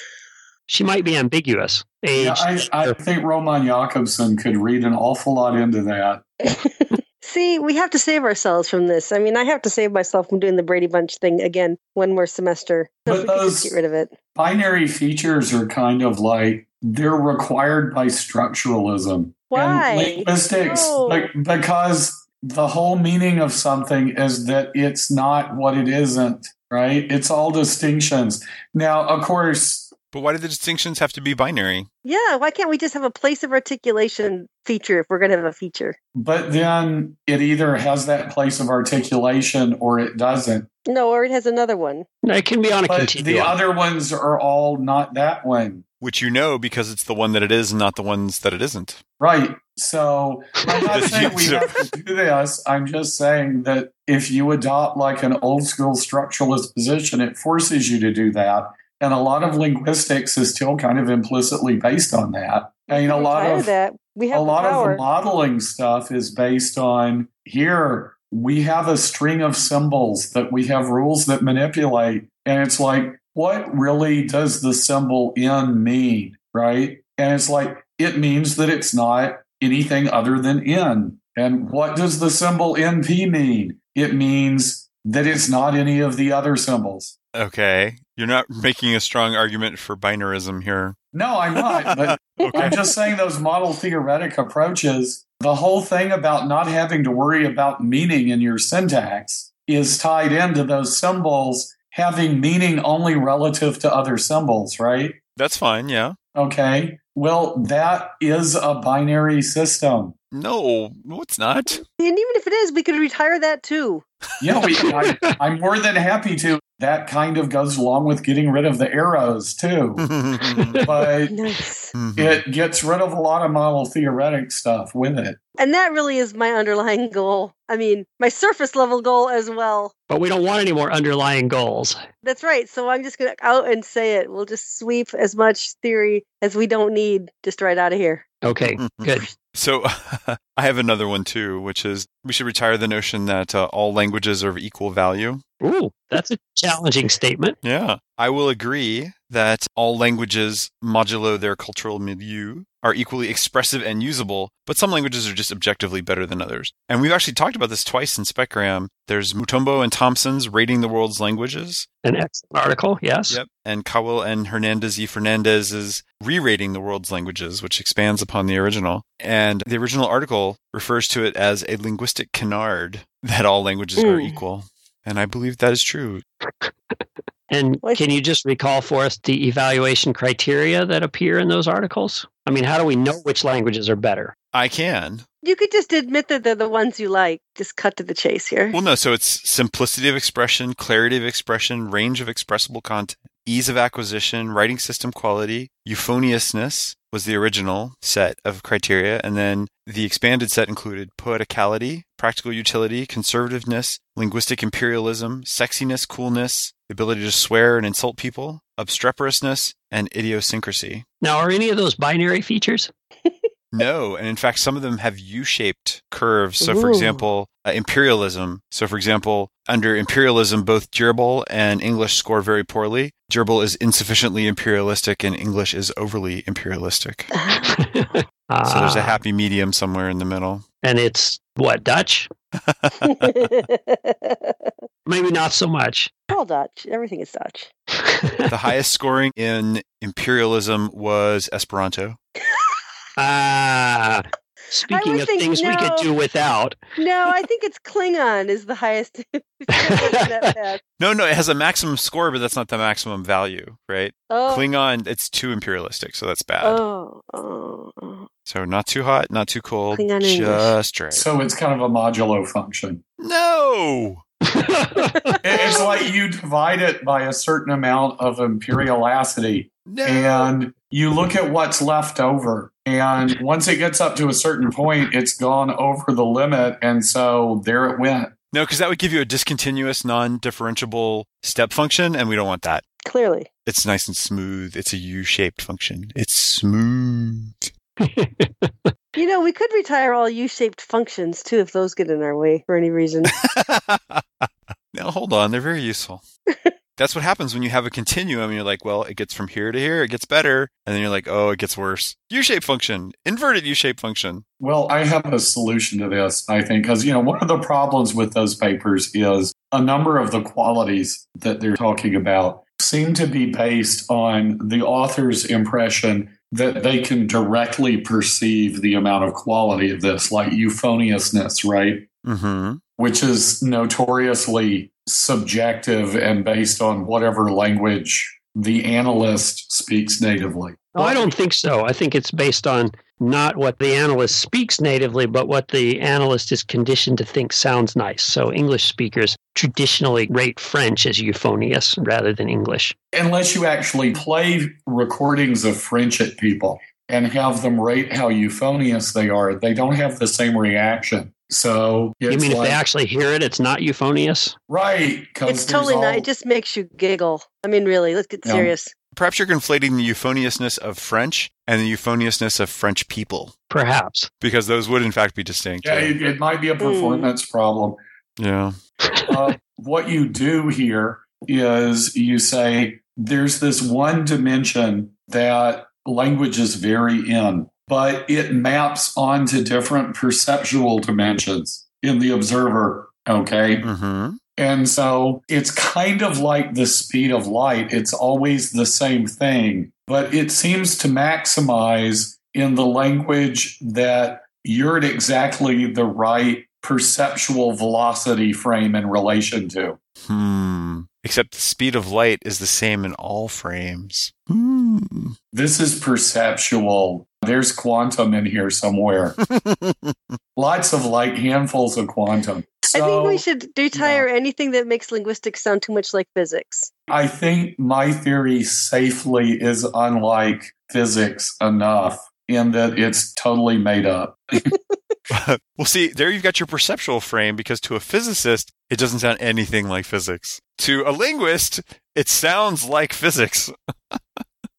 She might be ambiguous. Age. Yeah, I, I think Roman Jakobson could read an awful lot into that. See, we have to save ourselves from this. I mean, I have to save myself from doing the Brady Bunch thing again one more semester. So But if we could just those- get rid of it. Binary features are kind of like they're required by structuralism. Why? And linguistics, No. be- because the whole meaning of something is that it's not what it isn't, right? It's all distinctions. Now, of course, But why do the distinctions have to be binary? Yeah, why can't we just have a place of articulation feature if we're going to have a feature? but then it either has that place of articulation or it doesn't. No, or it has another one. it can be on a But continuum. the other ones are all not that one. Which you know because it's the one that it is and not the ones that it isn't. Right. So I'm not saying we have to do this. I'm just saying that if you adopt like an old school structuralist position, it forces you to do that. And a lot of linguistics is still kind of implicitly based on that. I mean, a lot Retire of that. We have a lot the of the modeling stuff is based on here we have a string of symbols that we have rules that manipulate and it's like what really does the symbol in mean right and it's like it means that it's not anything other than in and what does the symbol np mean it means that it's not any of the other symbols Okay. You're not making a strong argument for binarism here. no i'm not but I'm just saying those model theoretic approaches, the whole thing about not having to worry about meaning in your syntax is tied into those symbols having meaning only relative to other symbols, right? That's fine, yeah. Okay. Well, that is a binary system. No, no, it's not. And even if it is, we could retire that too. Yeah, we, I, I'm more than happy to. That kind of goes along with getting rid of the arrows too. But Nice. Mm-hmm. it gets rid of a lot of model theoretic stuff with it. And that really is my underlying goal. I mean, my surface level goal as well. But we don't want any more underlying goals. That's right. So I'm just going to out and say it. We'll just sweep as much theory as we don't need just right out of here. Okay, good. So I have another one too, which is we should retire the notion that uh, all languages are of equal value. Ooh, that's a challenging statement. Yeah. I will agree that all languages, modulo their cultural milieu, are equally expressive and usable, but some languages are just objectively better than others. And we've actually talked about this twice in Specgram. There's Mutombo and Thompson's Rating the World's Languages. An excellent article, yes. Yep. And Cowell and Hernandez y Fernandez's Re-rating the World's Languages, which expands upon the original. And the original article refers to it as a linguistic canard that all languages are Mm. equal. And I believe that is true. And can you just recall for us the evaluation criteria that appear in those articles? I mean, how do we know which languages are better? I can. You could just admit that they're the ones you like. Just cut to the chase here. Well, no. So it's simplicity of expression, clarity of expression, range of expressible content, ease of acquisition, writing system quality, euphoniousness was the original set of criteria. And then the expanded set included poeticality, practical utility, conservativeness, linguistic imperialism, sexiness, coolness, the ability to swear and insult people, obstreperousness, and idiosyncrasy. Now, are any of those binary features? No, and in fact, some of them have U-shaped curves. So, for Ooh. example, uh, imperialism. So, for example, under imperialism, both Gerbil and English score very poorly. Gerbil is insufficiently imperialistic, and English is overly imperialistic. So, there's a Ah, happy medium somewhere in the middle. and it's what Dutch? Maybe not so much. All Dutch. Everything is Dutch. The highest scoring in imperialism was Esperanto. Ah, speaking of think things we could do without. No, I think it's Klingon is the highest. No, no, it has a maximum score, but that's not the maximum value, right? oh. Klingon, it's too imperialistic, so that's bad. Oh, oh, oh. So, not too hot, not too cold, Klingon English. just right. So it's kind of a modulo function. No. It- It's like you divide it by a certain amount of imperialacity No. and you look at what's left over. And once it gets up to a certain point, it's gone over the limit. And so there it went. no, because that would give you a discontinuous, non-differentiable step function, and we don't want that. Clearly. It's nice and smooth. It's a U-shaped function. It's smooth. You know, we could retire all U-shaped functions too if those get in our way for any reason. now hold on, they're very useful. That's what happens when you have a continuum. You're like, well, it gets from here to here, it gets better, and then you're like, oh, it gets worse. U-shaped function, inverted U-shaped function. Well, I have a solution to this, I think, because, you know, one of the problems with those papers is a number of the qualities that they're talking about seem to be based on the author's impression that they can directly perceive the amount of quality of this, like euphoniousness, right? Mm-hmm. Which is notoriously subjective and based on whatever language the analyst speaks natively. Oh, I don't think so. I think it's based on not what the analyst speaks natively, but what the analyst is conditioned to think sounds nice. So English speakers traditionally rate French as euphonious rather than English. unless you actually play recordings of French at people and have them rate how euphonious they are, they don't have the same reaction. So you it's mean if like, they actually hear it, it's not euphonious? right? it's there's totally not. It just makes you giggle. I mean, really, let's get Yeah. serious. Perhaps you're conflating the euphoniousness of French and the euphoniousness of French people, Perhaps. because those would in fact be distinct. yeah, it, it might be a performance problem. yeah. uh, what you do here is you say there's this one dimension that languages vary in, but it maps onto different perceptual dimensions in the observer. Okay. Mm-hmm. And so it's kind of like the speed of light. It's always the same thing, but it seems to maximize in the language that you're at exactly the right perceptual velocity frame in relation to. Hmm. Except the speed of light is the same in all frames. Hmm. This is perceptual. There's quantum in here somewhere. Lots of light, handfuls of quantum. I think we So, should retire anything that makes linguistics sound too much like physics. I think my theory safely is unlike physics enough in that it's totally made up. well, see, there you've got your perceptual frame because to a physicist, it doesn't sound anything like physics. To a linguist, it sounds like physics.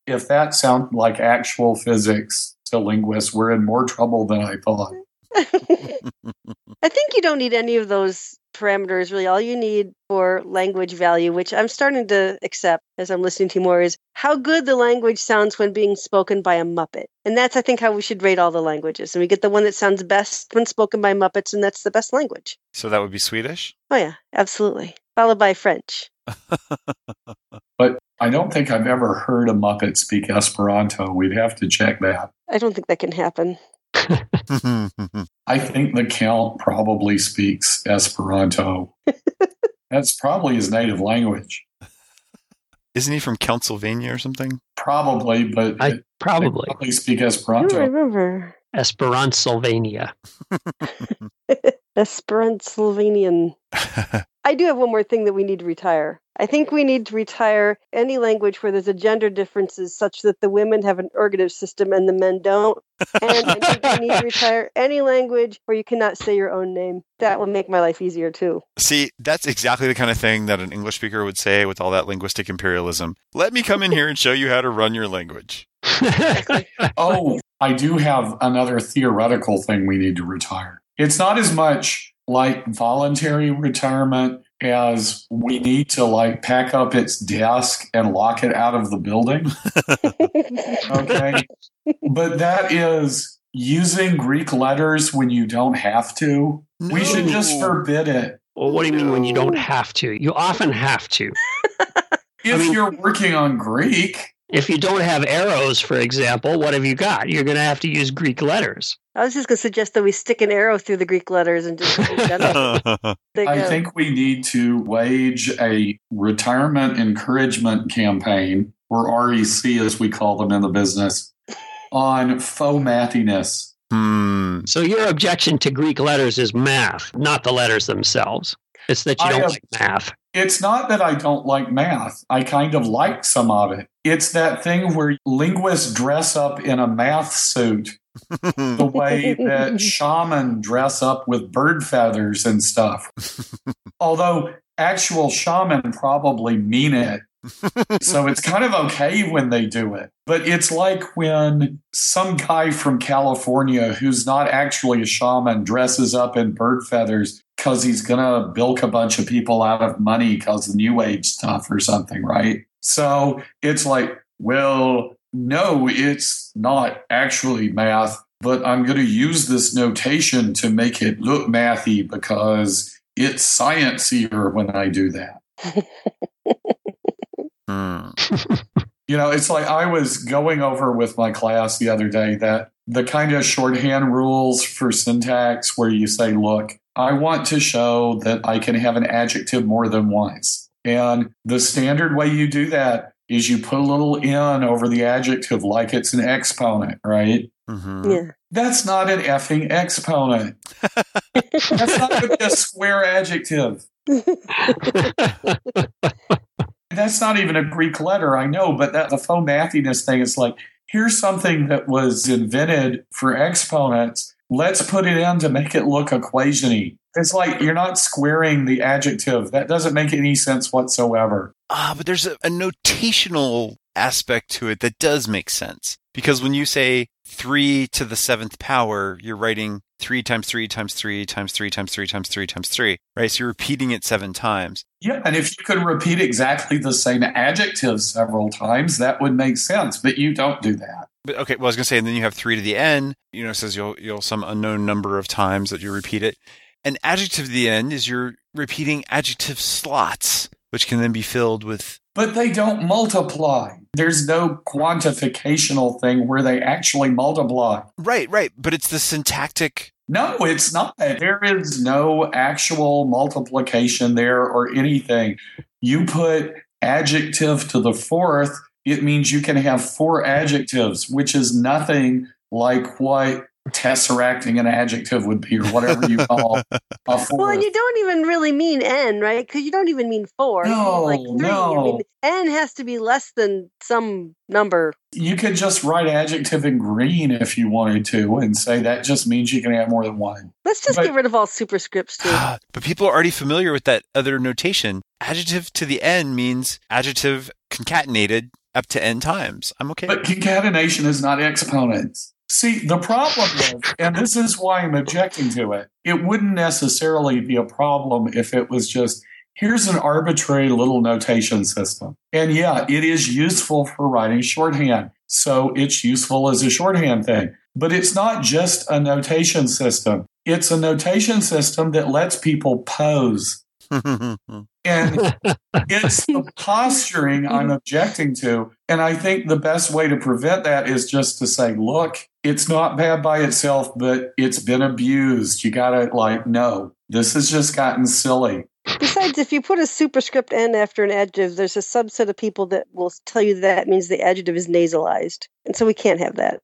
If that sounds like actual physics to linguists, we're in more trouble than I thought. I think you don't need any of those parameters really. All you need for language value, which I'm starting to accept as I'm listening to you more, is how good the language sounds when being spoken by a Muppet. And that's, I think, how we should rate all the languages. And we get the one that sounds best when spoken by Muppets, and that's the best language. So that would be Swedish? Oh, yeah, absolutely. Followed by French. I don't think I've ever heard a Muppet speak Esperanto. We'd have to check that. I don't think that can happen. I think the Count probably speaks Esperanto. That's probably his native language. Isn't he from Pennsylvania or something? Probably, but I they probably probably speak I don't Esperanto. remember. Esperantsylvania. Esperantsylvanian. I do have one more thing that we need to retire. I think we need to retire any language where there's a gender differences such that the women have an ergative system and the men don't. And I think we need to retire any language where you cannot say your own name. That will make my life easier too. See, that's exactly the kind of thing that an English speaker would say with all that linguistic imperialism. Let me come in here and show you how to run your language. Oh, I do have another theoretical thing we need to retire. It's not as much like voluntary retirement as we need to like pack up its desk and lock it out of the building. Okay. but that is using Greek letters when you don't have to. We should just forbid it. well, what do you mean when you don't have to? You often have to. If mean- you're working on Greek, If you don't have arrows, for example, what have you got? You're going to have to use Greek letters. I was just going to suggest that we stick an arrow through the Greek letters and just. I think we need to wage a retirement encouragement campaign, or REC as we call them in the business, on faux mathiness. hmm. So your objection to Greek letters is math, not the letters themselves. It's that you I don't have- like math. It's not that I don't like math. I kind of like some of it. It's that thing where linguists dress up in a math suit the way that shaman dress up with bird feathers and stuff. Although actual shaman probably mean it. so it's kind of okay when they do it. But it's like when some guy from California who's not actually a shaman dresses up in bird feathers because he's going to bilk a bunch of people out of money because of new age stuff or something, right? So it's like, well, no, it's not actually math, but I'm going to use this notation to make it look mathy because it's sciencier when I do that. Hmm. You know, it's like I was going over with my class the other day that the kind of shorthand rules for syntax where you say, look, I want to show that I can have an adjective more than once. And the standard way you do that is you put a little in over the adjective like it's an exponent, right? Mhm. Yeah. That's not an effing exponent. That's not going to be a square adjective. That's not even a Greek letter, I know, but that the faux mathiness thing is like, here's something that was invented for exponents. Let's put it in to make it look equationy. It's like you're not squaring the adjective. That doesn't make any sense whatsoever. Ah, but there's a, a notational aspect to it that does make sense. Because when you say three to the seventh power, you're writing three times three times three times three times three times three times three, right? So you're repeating it seven times. Yeah, and if you could repeat exactly the same adjective several times, that would make sense, but you don't do that. But okay, well, I was gonna say, and then you have three to the n. You know, it says you'll you'll some unknown number of times that you repeat it. An adjective to the end is you're repeating adjective slots, which can then be filled with. But they don't multiply. There's no quantificational thing where they actually multiply. Right, right. But it's the syntactic. No, it's not. There is no actual multiplication there or anything. You put adjective to the fourth, it means you can have four adjectives, which is nothing like what tesseracting an adjective would be, or whatever you call a fourth. Well, and you don't even really mean n, right? Because you don't even mean four. No, like three. I no. mean, n has to be less than some number. You could just write adjective in green if you wanted to, and say that just means you can have more than one. Let's just But- get rid of all superscripts too. Ah, but people are already familiar with that other notation. Adjective to the n means adjective concatenated up to n times. I'm okay. But concatenation is not exponents. See, the problem is, and this is why I'm objecting to it, it wouldn't necessarily be a problem if it was just here's an arbitrary little notation system. And yeah, it is useful for writing shorthand. So it's useful as a shorthand thing. But it's not just a notation system, it's a notation system that lets people pose. And it's the posturing I'm objecting to. And I think the best way to prevent that is just to say, look, it's not bad by itself, but it's been abused. You got to, like, no, this has just gotten silly. Besides, if you put a superscript n after an adjective, there's a subset of people that will tell you that means the adjective is nasalized, and so we can't have that.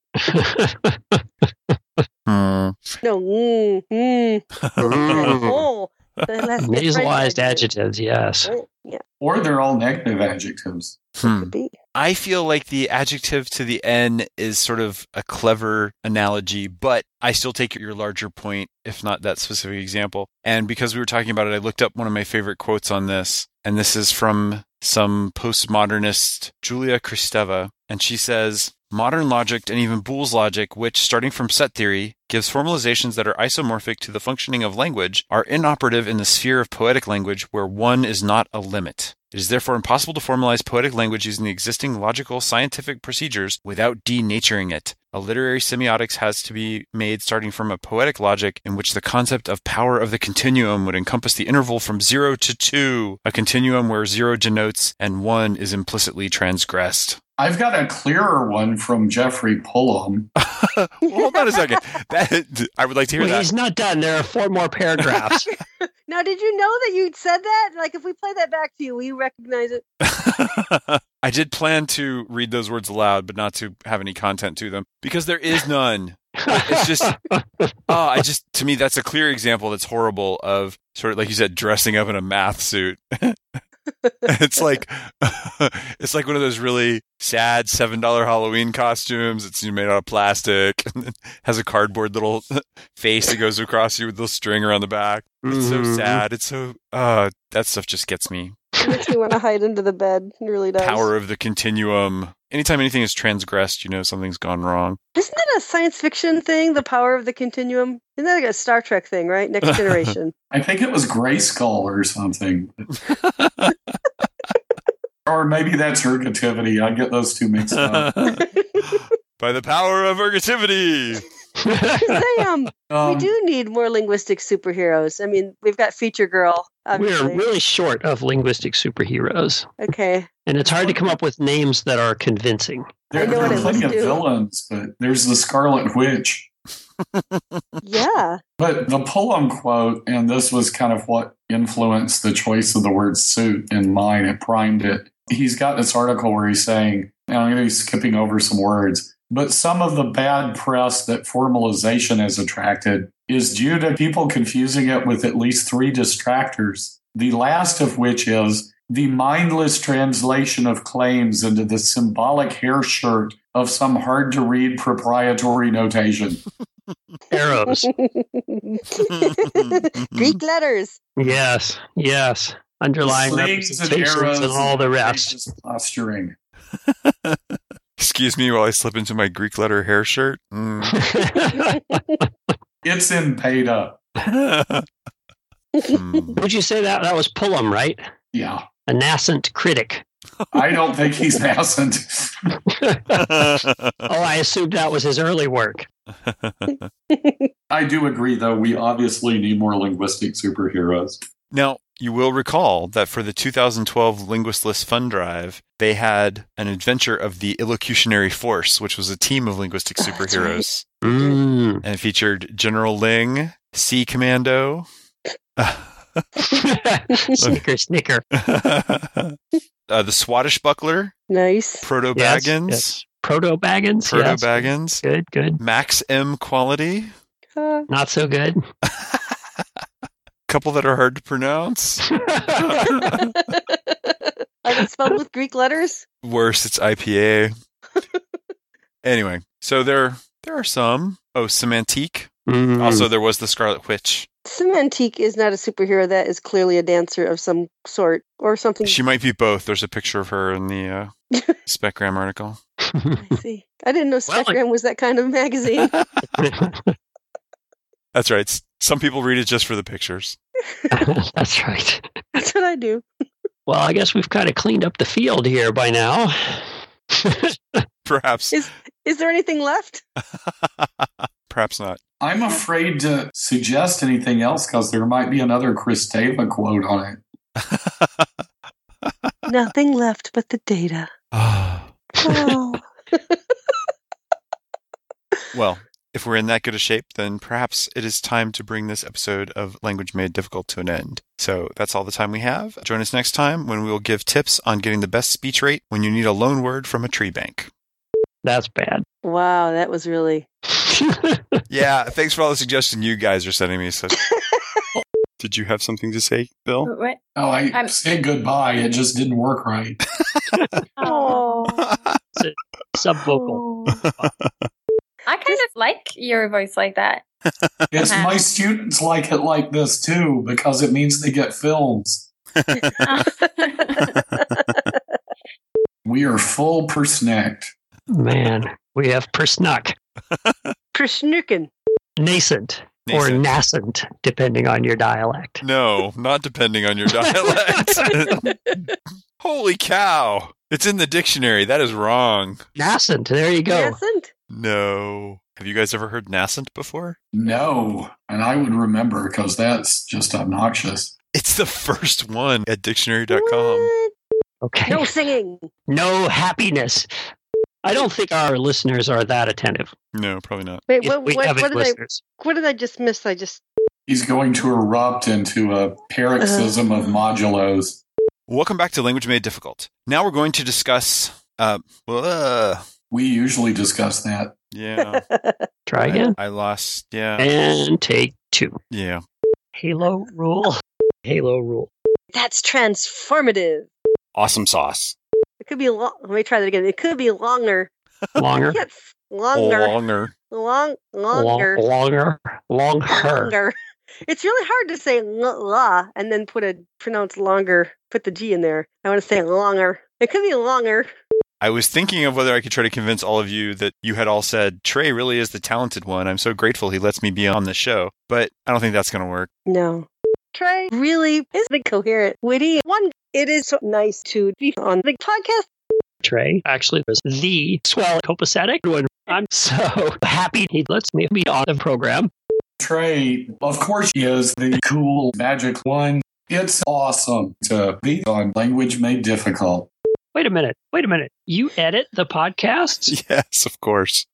Hmm. No, mm, mm, oh, that's the French Nasalized adjectives, yes. Yeah, Or they're all negative adjectives. Hmm. I feel like the adjective to the N is sort of a clever analogy, but I still take your larger point, if not that specific example. And because we were talking about it, I looked up one of my favorite quotes on this, and this is from some postmodernist, Julia Kristeva, and she says, Modern logic and even Boole's logic, which, starting from set theory, gives formalizations that are isomorphic to the functioning of language, are inoperative in the sphere of poetic language where one is not a limit. It is therefore impossible to formalize poetic language using the existing logical scientific procedures without denaturing it. A literary semiotics has to be made starting from a poetic logic in which the concept of power of the continuum would encompass the interval from zero to two, a continuum where zero denotes and one is implicitly transgressed. I've got a clearer one from Geoffrey Pullum. Hold on a second. That, I would like to hear Well, that. he's not done. There are four more paragraphs. Now, did you know that you'd said that? Like, if we play that back to you, will you recognize it? I did plan to read those words aloud, but not to have any content to them because there is none. It's just, oh, I just, to me, that's a clear example that's horrible of sort of, like you said, dressing up in a math suit. it's like, it's like one of those really sad $7 Halloween costumes. It's made out of plastic and has a cardboard little face that goes across you with a little string around the back. It's so Mhm. sad. It's so, uh, that stuff just gets me. It makes me want to hide under the bed. It really does. power of the continuum. Anytime anything is transgressed, you know something's gone wrong. Isn't that a science fiction thing? The power of the continuum. Isn't that like a Star Trek thing, right? Next generation. I think it was Grayskull or something. or maybe that's Ergativity. I get those two mixed up. By the power of ergativity. Sam, we Um, do need more linguistic superheroes. I mean, we've got Feature Girl. We're really short of linguistic superheroes, okay. and it's hard to come up with names that are convincing. there, I know there are plenty of too. villains, but there's the Scarlet Witch. Yeah. But the Pullum quote, and this was kind of what influenced the choice of the word suit in mine, it primed it. He's got this article where he's saying, and I'm going to be skipping over some words, but some of the bad press that formalization has attracted is due to people confusing it with at least three distractors. The last of which is the mindless translation of claims into the symbolic hair shirt of some hard to read proprietary notation. Arrows. Greek letters. yes, yes. Underlying Slings and representations and, arrows all the rest. gracious Posturing. Excuse me while I slip into my Greek letter hair shirt. Mm. It's in beta. Hmm. Would you say that that was Pullum, right? Yeah. A nascent critic. I don't think he's nascent. oh, I assumed that was his early work. I do agree, though. We obviously need more linguistic superheroes. now, you will recall that for the 2012 LINGUIST List Fund Drive, they had an adventure of the Illocutionary Force, which was a team of linguistic Oh, that's superheroes. Mm. And it featured General Ling, Sea Commando, snicker, snicker. uh, the Swedish Buckler, Nice. Proto Yes, Baggins, yes. Proto Baggins. Proto yes. Baggins. Good, good. Max M quality. Uh, Not so good. Couple that are hard to pronounce. Are they spelled with Greek letters? Worse, it's IPA. anyway, so there there are some. Oh, Semantique. Mm. Also, there was the Scarlet Witch. Semantique is not a superhero. That is clearly a dancer of some sort or something. She might be both. There's a picture of her in the uh, Specgram article. I see. I didn't know Well, Specgram was that kind of magazine. That's right. S- Some people read it just for the pictures. That's right. That's what I do. Well, I guess we've kind of cleaned up the field here by now. Perhaps. Is- Is there anything left? Perhaps not. I'm afraid to suggest anything else because there might be another Kristeva quote on it. Nothing left but the data. Ah. Oh. well, if we're in that good a shape, then perhaps it is time to bring this episode of Language Made Difficult to an end. So that's all the time we have. Join us next time when we will give tips on getting the best speech rate when you need a loan word from a tree bank. That's bad. wow, that was really. Yeah, thanks for all the suggestions you guys are sending me. So, did you have something to say, Bill? What? Oh, I I'm- said goodbye. It just didn't work right. Oh. Subvocal. I kind of like your voice like that. yes, Uh-huh. my students like it like this too because it means they get films. We are full persnicked. Man, we have persnuck, Persnuken. nascent, or Nascent. nascent, depending on your dialect. No, not depending on your dialect. Holy cow! It's in the dictionary. That is wrong. Nascent, there you go. Nascent? No. Have you guys ever heard nascent before? No, and I would remember because that's just obnoxious. It's the first one at dictionary.com. What? Okay. No singing. No happiness. I don't think our listeners are that attentive. No, probably not. Wait, what, we what, what, did I, what did I just miss? I just. He's going to erupt into a paroxysm of modulos. Welcome back to Language Made Difficult. Now we're going to discuss. Uh, uh, We usually discuss that. yeah. Try again. I, I lost. Yeah. And take two. Yeah. Halo rule. Halo rule. That's transformative. Awesome sauce. It could be long. Let me try that again. It could be longer. Longer. Longer, Longer. long, Long, longer, longer. Longer. longer. It's really hard to say la and then put a pronounce longer. Put the g in there. I want to say longer. It could be longer. I was thinking of whether I could try to convince all of you that you had all said Trey really is the talented one. I'm so grateful he lets me be on the show, but I don't think that's going to work. No. Trey really is the coherent, witty one. It is so nice to be on the podcast. Trey actually was the swell copacetic one. I'm so happy he lets me be on the program. Trey, of course, he is the cool magic one. It's awesome to be on Language Made Difficult. Wait a minute. Wait a minute. You edit the podcasts? Yes, of course.